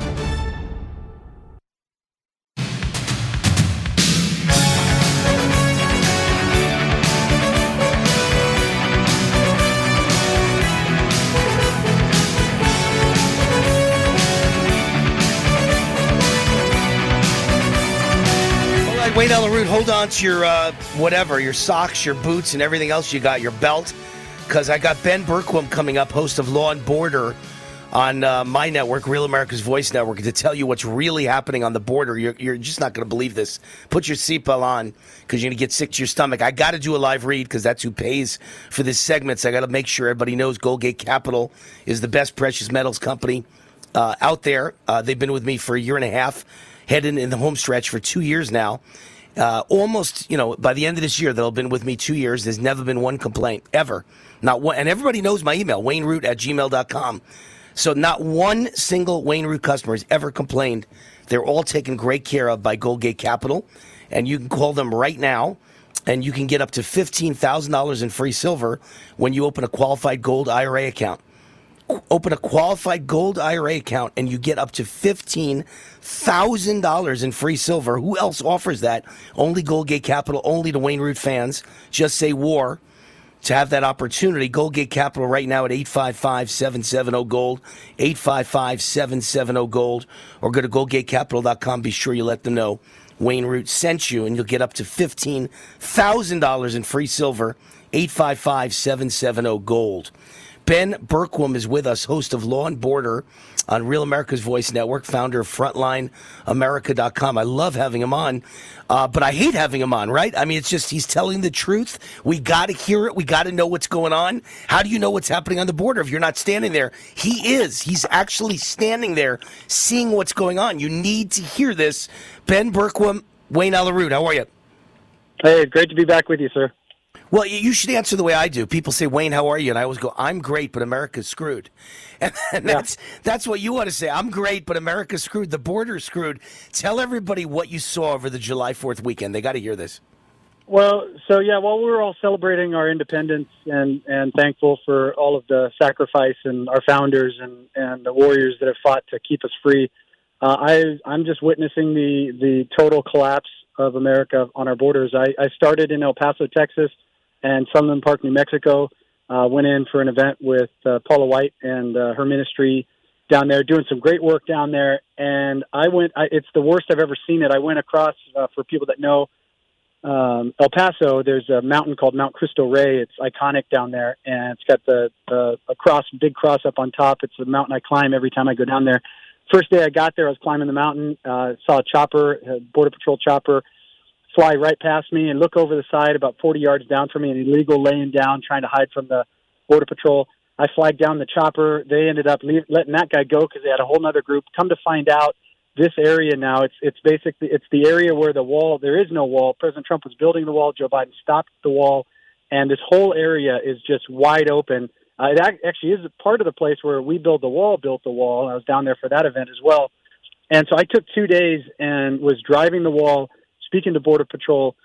Hold on to your uh, whatever, your socks, your boots, and everything else you got, your belt, because I got Ben Bergquam coming up, host of Law and Border on uh, my network, Real America's Voice Network, to tell you what's really happening on the border. You're, you're just not going to believe this. Put your seatbelt on because you're going to get sick to your stomach. I got to do a live read because that's who pays for this segment. So I got to make sure everybody knows Goldgate Capital is the best precious metals company uh, out there. Uh, they've been with me for a year and a half, heading in the home stretch for two years now. Uh, almost, you know, by the end of this year, they'll have been with me two years. There's never been one complaint, ever. Not one. And everybody knows my email, wayneroot at gmail.com. So not one single Wayne Root customer has ever complained. They're all taken great care of by Goldgate Capital. And you can call them right now and you can get up to $15,000 in free silver when you open a qualified gold IRA account. Open a qualified gold IRA account and you get up to $15,000 in free silver. Who else offers that? Only Goldgate Capital, only to Wayne Root fans. Just say war to have that opportunity. Goldgate Capital right now at 855 770 Gold, 855 770 Gold, or go to goldgatecapital.com. Be sure you let them know Wayne Root sent you, and you'll get up to $15,000 in free silver, 855 770 Gold. Ben Bergquam is with us, host of Law and Border on Real America's Voice Network, founder of FrontlineAmerica.com. I love having him on, uh, but I hate having him on, right? I mean, it's just he's telling the truth. We got to hear it. We got to know what's going on. How do you know what's happening on the border if you're not standing there? He is. He's actually standing there seeing what's going on. You need to hear this. Ben Bergquam, Wayne Allyn Root, how are you? Hey, great to be back with you, sir. Well, you should answer the way I do. People say, "Wayne, how are you?" And I always go, "I'm great, but America's screwed." And, and that's that's what you want to say. I'm great, but America's screwed. The border's screwed. Tell everybody what you saw over the July Fourth weekend. They got to hear this. Well, so yeah, while we were all celebrating our independence and and thankful for all of the sacrifice and our founders and and the warriors that have fought to keep us free, uh, I I'm just witnessing the the total collapse of America on our borders. I, I started in El Paso, Texas, and Sunland Park, New Mexico. Uh, went in for an event with uh, Paula White and uh, her ministry down there, doing some great work down there. And I went. I, it's the worst I've ever seen it. I went across uh, for people that know um, El Paso. There's a mountain called Mount Cristo Rey. It's iconic down there, and it's got the the a cross, big cross up on top. It's a mountain I climb every time I go down there. First day I got there, I was climbing the mountain. Uh, saw a chopper, a border patrol chopper, fly right past me and look over the side about 40 yards down from me, an illegal laying down, trying to hide from the border patrol. I flagged down the chopper. They ended up leave, letting that guy go because they had a whole other group. Come to find out, this area now it's it's basically it's the area where the wall there is no wall. President Trump was building the wall. Joe Biden stopped the wall, and this whole area is just wide open. Uh, it actually is part of the place where we build the wall built the wall. I was down there for that event as well, and so I took two days and was driving the wall, speaking to Border Patrol.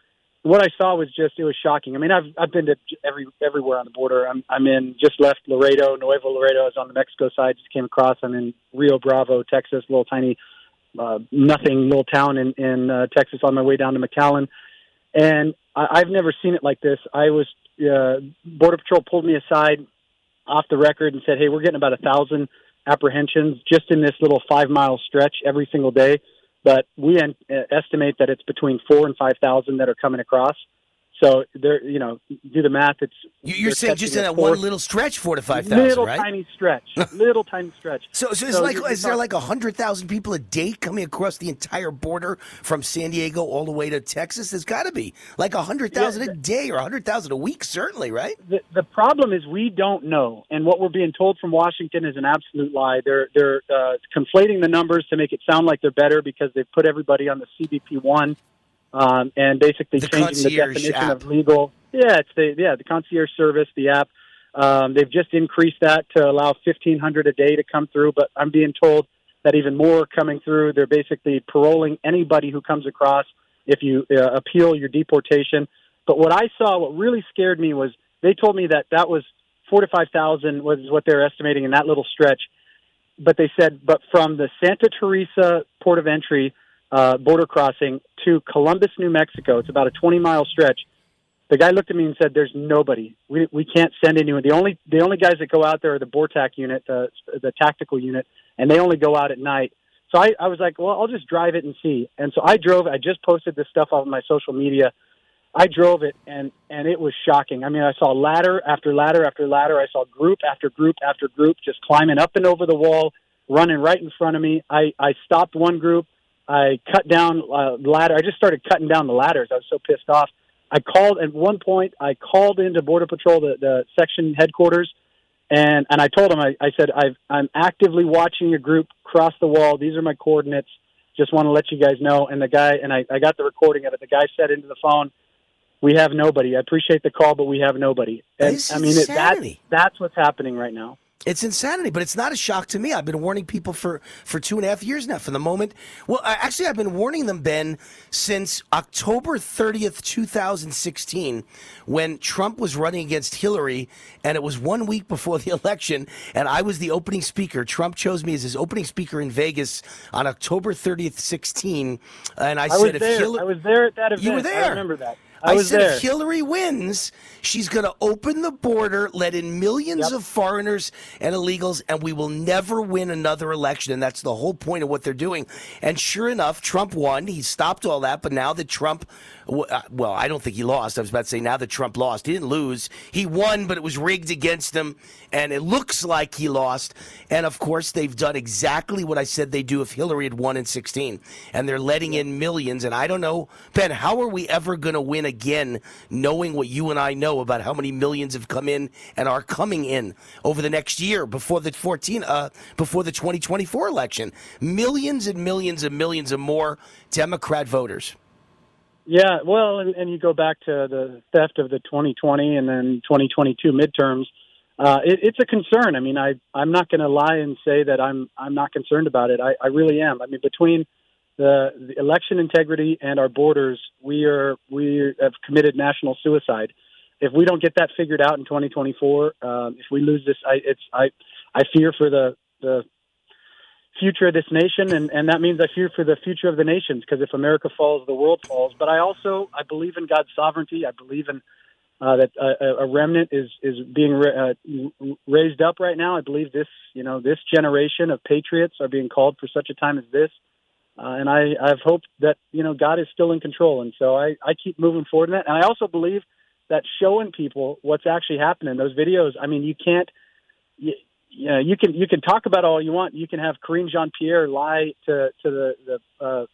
What I saw was just it was shocking. I mean, I've I've been to every everywhere on the border. I'm I'm in just left Laredo, Nuevo Laredo. I was on the Mexico side. Just came across. I'm in Rio Bravo, Texas, little tiny uh, nothing little town in in uh, Texas on my way down to McAllen, and I, I've never seen it like this. I was uh, Border Patrol pulled me aside off the record and said, "Hey, we're getting about a thousand apprehensions just in this little five mile stretch every single day, but we estimate that it's between four and five thousand that are coming across." So there, you know, do the math. It's You- You're saying just in that one little stretch, four to five thousand, little right? tiny stretch, little tiny stretch. So, so it's like, is there like a hundred thousand people a day coming across the entire border from San Diego all the way to Texas? There's got to be like a hundred thousand a day or a hundred thousand a week, certainly, right? the, the problem is we don't know, and what we're being told from Washington is an absolute lie. They're they're uh, conflating the numbers to make it sound like they're better because they've put everybody on the CBP one, um, and basically The changing the definition app. of legal. Yeah, it's the yeah the concierge service, the app. Um, they've just increased that to allow fifteen hundred a day to come through, but I'm being told that even more are coming through. They're basically paroling anybody who comes across if you uh, appeal your deportation. But what I saw, what really scared me was they told me that that was four to five thousand was what they're estimating in that little stretch. But they said, but from the Santa Teresa port of entry uh, border crossing to Columbus, New Mexico, it's about a twenty mile stretch. The guy looked at me and said, "There's nobody. We we can't send anyone. The only the only guys that go out there are the BORTAC unit, the the tactical unit, and they only go out at night." So I, I was like, "Well, I'll just drive it and see." And so I drove. I just posted this stuff on my social media. I drove it, and and it was shocking. I mean, I saw ladder after ladder after ladder. I saw group after group after group just climbing up and over the wall, running right in front of me. I I stopped one group. I cut down uh, ladder. I just started cutting down the ladders. I was so pissed off. I called at one point. I called into Border Patrol, the, the section headquarters, and and I told them. I, I said I've, I'm actively watching your group cross the wall. These are my coordinates. Just want to let you guys know. And the guy and I, I got the recording of it. The guy said into the phone, "We have nobody. I appreciate the call, but we have nobody." And I mean, it, that, that's what's happening right now. It's insanity, but it's not a shock to me. I've been warning people for, for two and a half years now. From the moment, well, I, actually, I've been warning them, Ben, since October 30th, 2016, when Trump was running against Hillary, and it was one week before the election, and I was the opening speaker. Trump chose me as his opening speaker in Vegas on October 30th, 16, and I, I said, was if there. Hillary, I was there at that event. you were there. I remember that. I, said there. if Hillary wins, she's going to open the border, let in millions of foreigners and illegals, and we will never win another election. And that's the whole point of what they're doing. And sure enough, Trump won. He stopped all that. But now that Trump, well, I don't think he lost. I was about to say now that Trump lost, he didn't lose. He won, but it was rigged against him, and it looks like he lost. And of course, they've done exactly what I said they do if Hillary had won in 16, and they're letting in millions. And I don't know, Ben, how are we ever going to win again, knowing what you and I know about how many millions have come in and are coming in over the next year before the 14, uh, before the 2024 election? Millions and millions and millions of more Democrat voters. Yeah, well, and, and you go back to the theft of the 2020 and then 2022 midterms. Uh, it, it's a concern. I mean, I I'm not going to lie and say that I'm I'm not concerned about it. I, I really am. I mean, between the, the election integrity and our borders, we are we have committed national suicide. If we don't get that figured out in 2024, um, if we lose this, I it's I I fear for the the future of this nation, and and that means I fear for the future of the nations. Because if America falls, the world falls. But I also I believe in God's sovereignty. I believe in uh, that a, a remnant is is being ra- uh, raised up right now. I believe this, you know, this generation of patriots are being called for such a time as this. Uh, and I, I've hoped that you know God is still in control, and so I, I keep moving forward in that. And I also believe that showing people what's actually happening, those videos. I mean, you can't, you, know, you can you can talk about all you want. You can have Karine Jean Pierre lie to to the the uh,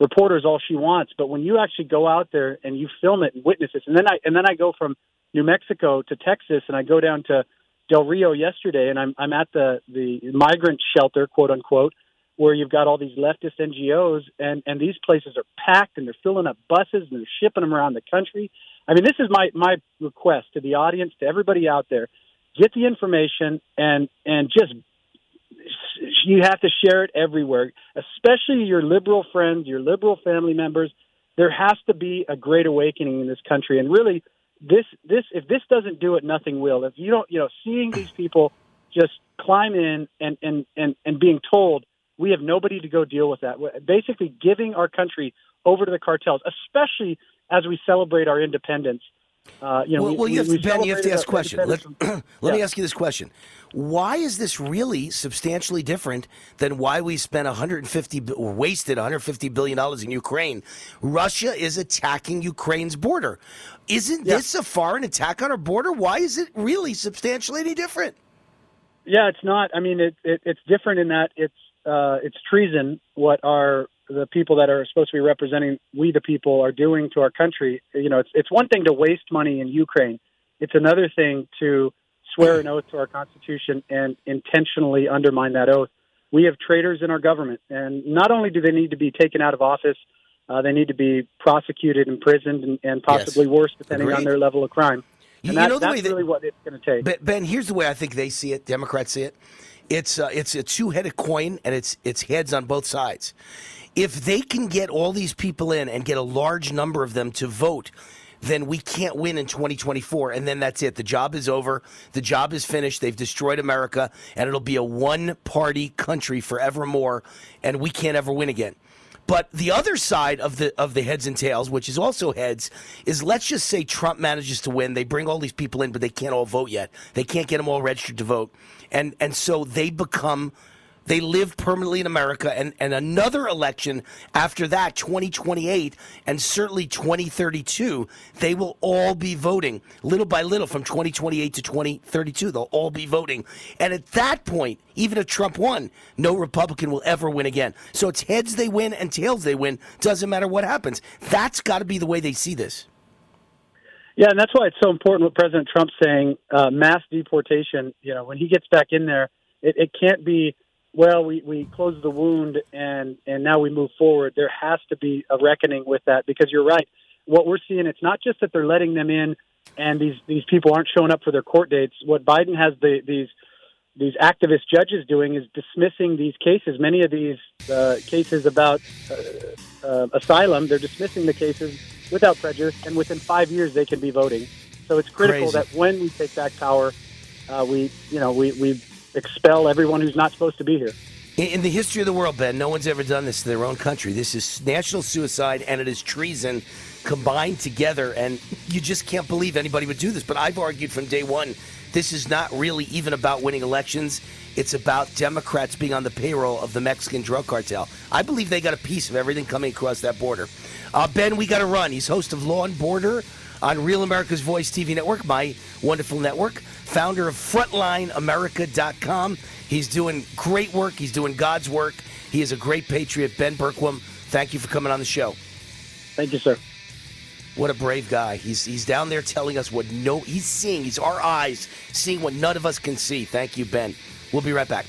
reporters all she wants, but when you actually go out there and you film it and witness this, and then I and then I go from New Mexico to Texas, and I go down to Del Rio yesterday, and I'm I'm at the the migrant shelter, quote unquote, where you've got all these leftist NGOs, and and these places are packed, and they're filling up buses, and they're shipping them around the country. I mean, this is my my request to the audience, to everybody out there: get the information and and just you have to share it everywhere, especially your liberal friends, your liberal family members. There has to be a great awakening in this country, and really, this this if this doesn't do it, nothing will. If you don't, you know, seeing these people just climb in and and and and being told we have nobody to go deal with that, basically giving our country over to the cartels, especially as we celebrate our independence. Uh, you know, well, we, well, you have, we Ben, you have to ask a question. Let, let me ask you this question: Why is this really substantially different than why we spent 150 bi- or wasted 150 billion dollars in Ukraine? Russia is attacking Ukraine's border. Isn't this a foreign attack on our border? Why is it really substantially any different? Yeah, it's not. I mean, it, it it's different in that it's uh, it's treason. What our the people that are supposed to be representing we the people are doing to our country. You know, it's it's one thing to waste money in Ukraine. It's another thing to swear an oath to our Constitution and intentionally undermine that oath. We have traitors in our government, and not only do they need to be taken out of office, uh, they need to be prosecuted, imprisoned, and, and possibly worse, depending on their level of crime. You- And you that, know that's that- really what it's going to take. Ben, ben, here's the way I think they see it. Democrats see it. It's uh, it's a two-headed coin, and it's it's heads on both sides. If they can get all these people in and get a large number of them to vote, then we can't win in 2024, and then that's it. The job is over. The job is finished. They've destroyed America, and it'll be a one-party country forevermore, and we can't ever win again. But the other side of the of the heads and tails, which is also heads, is let's just say Trump manages to win. They bring all these people in, but they can't all vote yet. They can't get them all registered to vote, and and so they become. They live permanently in America, and, and another election after that, 2028, and certainly 2032, they will all be voting little by little from 2028 to 2032. They'll all be voting. And at that point, even if Trump won, no Republican will ever win again. So it's heads they win and tails they win. Doesn't matter what happens. That's got to be the way they see this. Yeah, and that's why it's so important what President Trump's saying. Uh, mass deportation. You know, when he gets back in there, it, it can't be. Well, we we close the wound and and now we move forward. There has to be a reckoning with that because you're right. What we're seeing, it's not just that they're letting them in, and these these people aren't showing up for their court dates. What Biden has the, these these activist judges doing is dismissing these cases. Many of these uh, cases about uh, uh, asylum, they're dismissing the cases without prejudice, and within five years they can be voting. So it's critical Crazy. that when we take back power, uh, we you know we we expel everyone who's not supposed to be here. In, the history of the world, Ben, no one's ever done this to their own country. This is national suicide and it is treason combined together. And you just can't believe anybody would do this. But I've argued from day one this is not really even about winning elections. It's about Democrats being on the payroll of the Mexican drug cartel. I believe they got a piece of everything coming across that border. Uh, ben, we got to run. He's host of Law and Border on Real America's Voice TV network, my wonderful network, founder of FrontlineAmerica.com. He's doing great work. He's doing God's work. He is a great patriot. Ben Bergquam, thank you for coming on the show. Thank you, sir. What a brave guy. He's he's down there telling us what no he's seeing. He's our eyes seeing what none of us can see. Thank you, Ben. We'll be right back.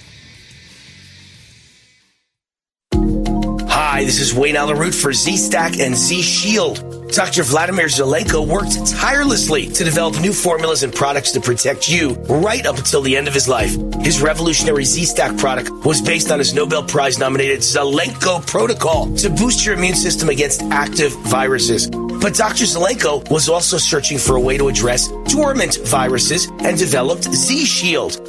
Hi, this is Wayne Allyn Root for Z Stack and Z Shield. Dr. Vladimir Zelenko worked tirelessly to develop new formulas and products to protect you right up until the end of his life. His revolutionary Z-Stack product was based on his Nobel Prize nominated Zelenko protocol to boost your immune system against active viruses. But Dr. Zelenko was also searching for a way to address dormant viruses and developed Z-Shield.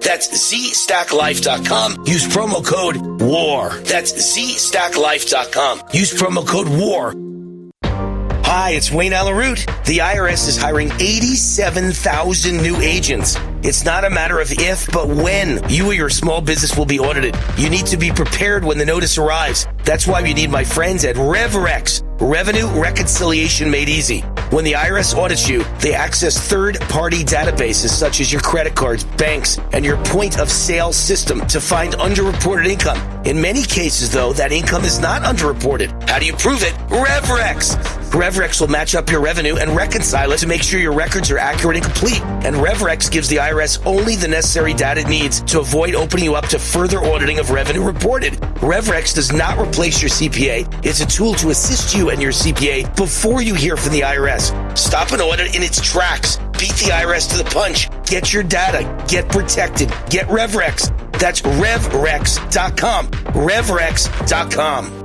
That's ZStackLife.com. Use promo code WAR. That's ZStackLife.com. Use promo code WAR. Hi, it's Wayne Allyn Root. The IRS is hiring 87,000 new agents. It's not a matter of if, but when you or your small business will be audited. You need to be prepared when the notice arrives. That's why you need my friends at RevRex. Revenue reconciliation made easy. When the IRS audits you, they access third party databases such as your credit cards, banks, and your point of sale system to find underreported income. In many cases, though, that income is not underreported. How do you prove it? RevRex. RevRex will match up your revenue and reconcile it to make sure your records are accurate and complete. And RevRex gives the IRS only the necessary data it needs to avoid opening you up to further auditing of revenue reported. RevRex does not replace your CPA. It's a tool to assist you and your CPA before you hear from the IRS. Stop an audit in its tracks. Beat the IRS to the punch. Get your data. Get protected. Get RevRex. That's RevRex.com. RevRex.com.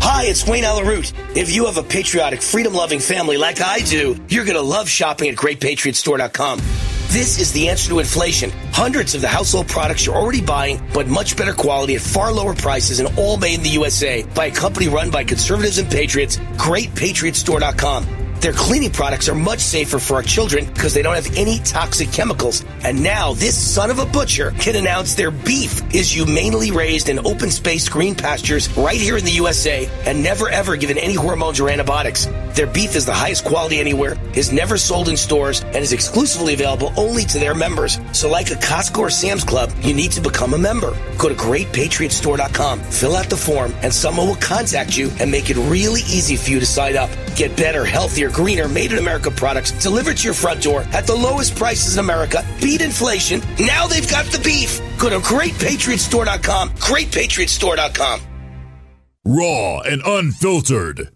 Hi, it's Wayne Allyn Root. If you have a patriotic, freedom loving family like I do, you're going to love shopping at GreatPatriotStore.com. This is the answer to inflation. Hundreds of the household products you're already buying, but much better quality at far lower prices and all made in the USA by a company run by conservatives and patriots, GreatPatriotStore.com. Their cleaning products are much safer for our children because they don't have any toxic chemicals. And now this son of a butcher can announce their beef is humanely raised in open space green pastures right here in the USA and never ever given any hormones or antibiotics. Their beef is the highest quality anywhere, is never sold in stores, and is exclusively available only to their members. So like a Costco or Sam's Club, you need to become a member. Go to greatpatriotstore.com, fill out the form, and someone will contact you and make it really easy for you to sign up. Get better, healthier, greener, made in America products delivered to your front door at the lowest prices in America. Beat inflation. Now they've got the beef. Go to greatpatriotstore.com. Greatpatriotstore.com. Raw and unfiltered.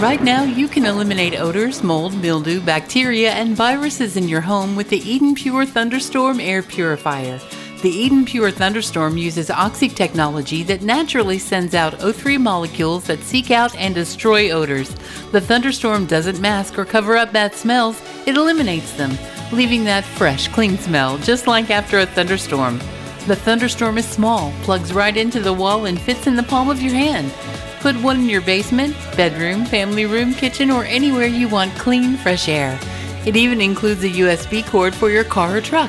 Right now, you can eliminate odors, mold, mildew, bacteria, and viruses in your home with the Eden Pure Thunderstorm Air Purifier. The Eden Pure Thunderstorm uses oxy technology that naturally sends out O3 molecules that seek out and destroy odors. The thunderstorm doesn't mask or cover up bad smells, it eliminates them, leaving that fresh, clean smell, just like after a thunderstorm. The thunderstorm is small, plugs right into the wall, and fits in the palm of your hand. Put one in your basement, bedroom, family room, kitchen, or anywhere you want clean, fresh air. It even includes a USB cord for your car or truck.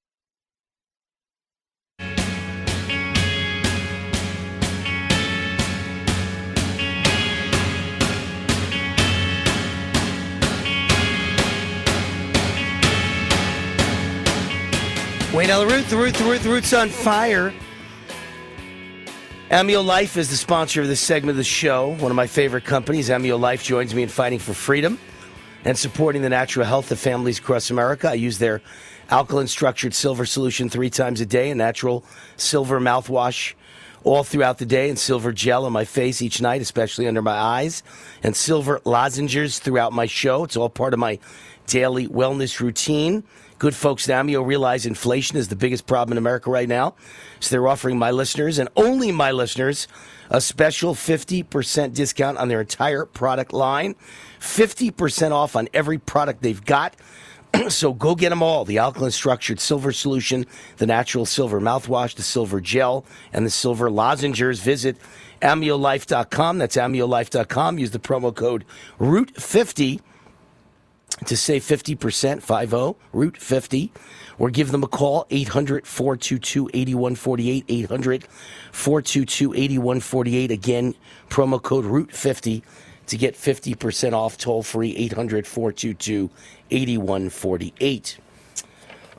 Wayne Root, the Root, the Root, the Root's on fire. Ameo Life is the sponsor of this segment of the show. One of my favorite companies, Ameo Life, joins me in fighting for freedom and supporting the natural health of families across America. I use their alkaline structured silver solution three times a day, a natural silver mouthwash all throughout the day, and silver gel on my face each night, especially under my eyes, and silver lozenges throughout my show. It's all part of my daily wellness routine. Good folks at Ameo realize inflation is the biggest problem in America right now. So they're offering my listeners and only my listeners a special 50% discount on their entire product line. 50% off on every product they've got. so go get them all the alkaline structured silver solution, the natural silver mouthwash, the silver gel, and the silver lozenges. Visit ameolife.com. That's ameolife.com. Use the promo code ROOT50 to save 50%, 50, Root 50, or give them a call, 800 422 8148, 800 422 8148. Again, promo code Root 50 to get 50% off toll free, 800 422 8148.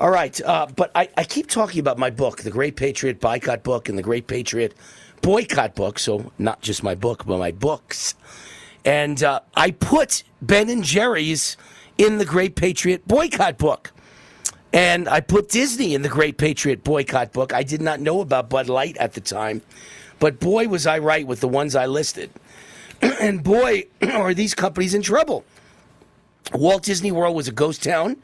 All right, uh, but I, I keep talking about my book, The Great Patriot Boycott Book and The Great Patriot Boycott Book. So, not just my book, but my books. And uh, I put Ben and Jerry's in the Great Patriot Boycott book. And I put Disney in the Great Patriot Boycott book. I did not know about Bud Light at the time, but boy, was I right with the ones I listed. and boy, are these companies in trouble. Walt Disney World was a ghost town,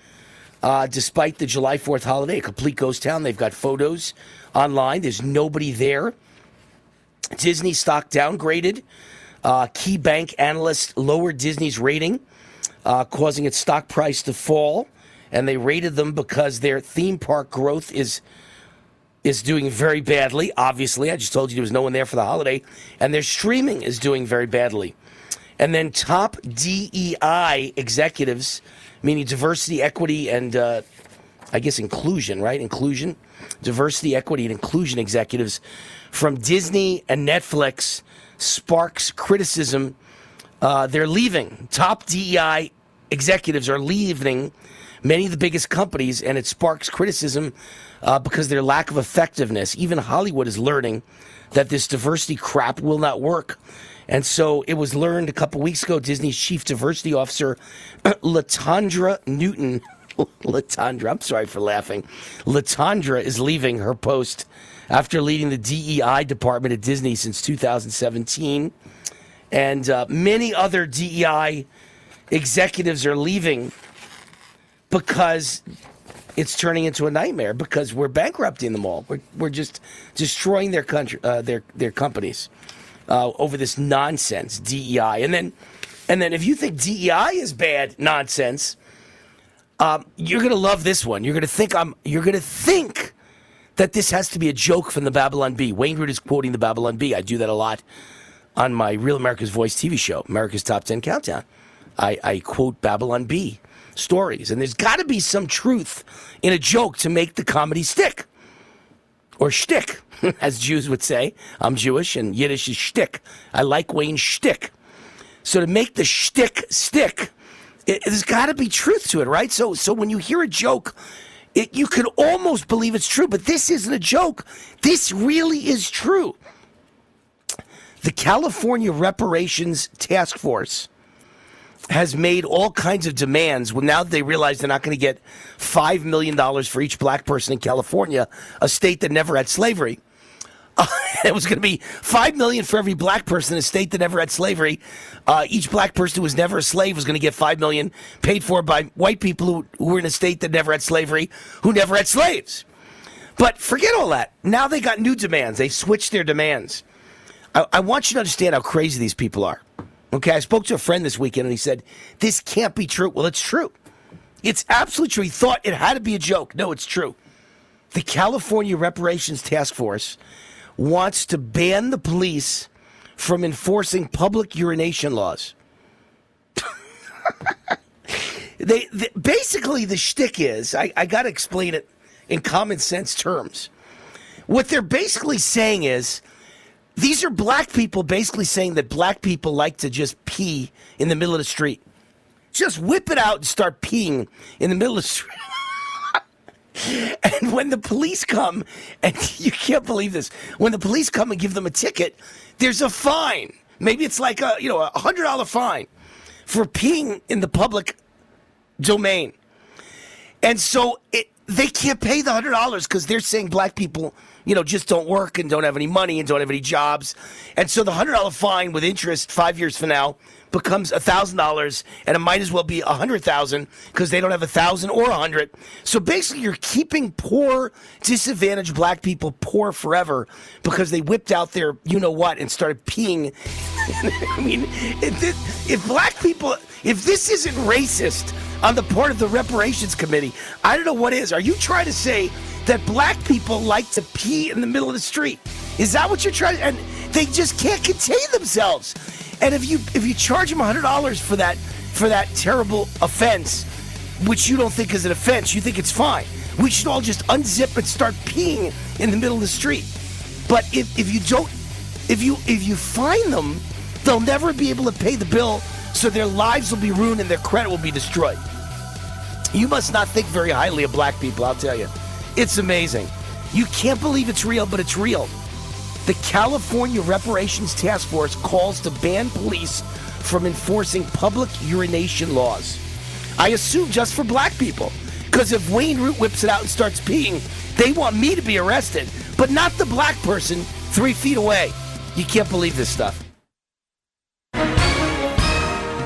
uh, despite the July 4th holiday, a complete ghost town. They've got photos online, there's nobody there. Disney stock downgraded. Uh, KeyBanc analysts lowered Disney's rating uh, causing its stock price to fall. And they rated them because their theme park growth is is doing very badly. Obviously, I just told you there was no one there for the holiday, and their streaming is doing very badly. And then top DEI executives, meaning diversity, equity, and uh, I guess inclusion, right? Inclusion, diversity, equity, and inclusion executives from Disney and Netflix sparks criticism. Uh, they're leaving. Top DEI executives are leaving many of the biggest companies, and it sparks criticism uh, because their lack of effectiveness. Even Hollywood is learning that this diversity crap will not work. And so it was learned a couple weeks ago. Disney's chief diversity officer, Latondra Newton, Latondra, I'm sorry for laughing. Latondra is leaving her post after leading the DEI department at Disney since 2017. And uh, many other DEI executives are leaving because it's turning into a nightmare because we're bankrupting them all. We're, we're just destroying their country, uh, their their companies uh, over this nonsense DEI. And then, and then if you think DEI is bad nonsense, um, you're gonna love this one. You're gonna think I'm. You're gonna think that this has to be a joke from the Babylon Bee. Wayne Root is quoting the Babylon Bee. I do that a lot on my Real America's Voice TV show, America's Top Ten Countdown. I, I quote Babylon Bee stories. And there's got to be some truth in a joke to make the comedy stick. Or shtick, as Jews would say. I'm Jewish and Yiddish is shtick. I like Wayne's shtick. So to make the shtick stick, it, there's got to be truth to it, right? So, so when you hear a joke, it, you can almost believe it's true, but this isn't a joke. This really is true. The California Reparations Task Force has made all kinds of demands. Well, now that they realize they're not going to get $5 million for each black person in California, a state that never had slavery. Uh, it was going to be five million for every black person in a state that never had slavery. Uh, each black person who was never a slave was going to get five million, paid for by white people who, who were in a state that never had slavery, who never had slaves. But forget all that. Now they got new demands. They switched their demands. I, I want you to understand how crazy these people are. Okay, I spoke to a friend this weekend and he said, This can't be true. Well, it's true. It's absolutely true. He thought it had to be a joke. No, it's true. The California Reparations Task Force wants to ban the police from enforcing public urination laws. they, they, basically the shtick is I, I got to explain it in common sense terms. What they're basically saying is these are black people basically saying that black people like to just pee in the middle of the street. Just whip it out and start peeing in the middle of the street. And when the police come, and you can't believe this, when the police come and give them a ticket, there's a fine. Maybe it's like a you know a hundred dollar fine for peeing in the public domain. And so it, they can't pay the hundred dollars because they're saying black people, you know, just don't work and don't have any money and don't have any jobs. And so the hundred dollar fine with interest five years from now becomes a thousand dollars, and it might as well be a hundred thousand because they don't have a thousand or a hundred. So basically, you're keeping poor, disadvantaged black people poor forever because they whipped out their you know what and started peeing. I mean, if, if black people, if this isn't racist on the part of the reparations committee, I don't know what is. Are you trying to say that black people like to pee in the middle of the street? Is that what you're trying? To, and they just can't contain themselves. And if you if you charge them hundred dollars for that for that terrible offense, which you don't think is an offense, you think it's fine. We should all just unzip and start peeing in the middle of the street. But if, if you don't if you if you find them, they'll never be able to pay the bill, so their lives will be ruined and their credit will be destroyed. You must not think very highly of black people, I'll tell you. It's amazing. You can't believe it's real, but it's real. The California Reparations Task Force calls to ban police from enforcing public urination laws. I assume just for black people. Because if Wayne Root whips it out and starts peeing, they want me to be arrested, but not the black person three feet away. You can't believe this stuff.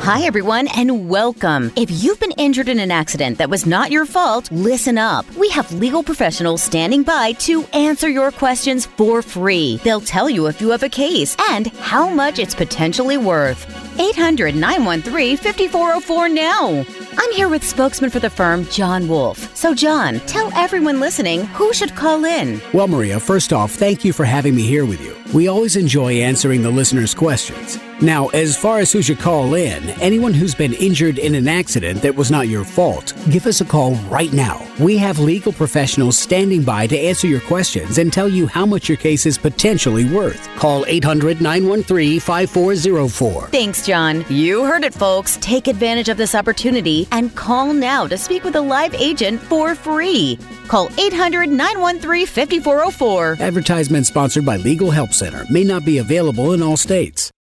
Hi, everyone, and welcome. If you've been injured in an accident that was not your fault, listen up. We have legal professionals standing by to answer your questions for free. They'll tell you if you have a case and how much it's potentially worth. 800 913 5404 now. I'm here with spokesman for the firm, John Wolf. So, John, tell everyone listening who should call in. Well, Maria, first off, thank you for having me here with you. We always enjoy answering the listeners' questions. Now, as far as who should call in, anyone who's been injured in an accident that was not your fault, give us a call right now. We have legal professionals standing by to answer your questions and tell you how much your case is potentially worth. Call 800 913 5404. Thanks, John. You heard it, folks. Take advantage of this opportunity and call now to speak with a live agent for free. Call 800 913 5404. Advertisement sponsored by Legal Help Center may not be available in all states.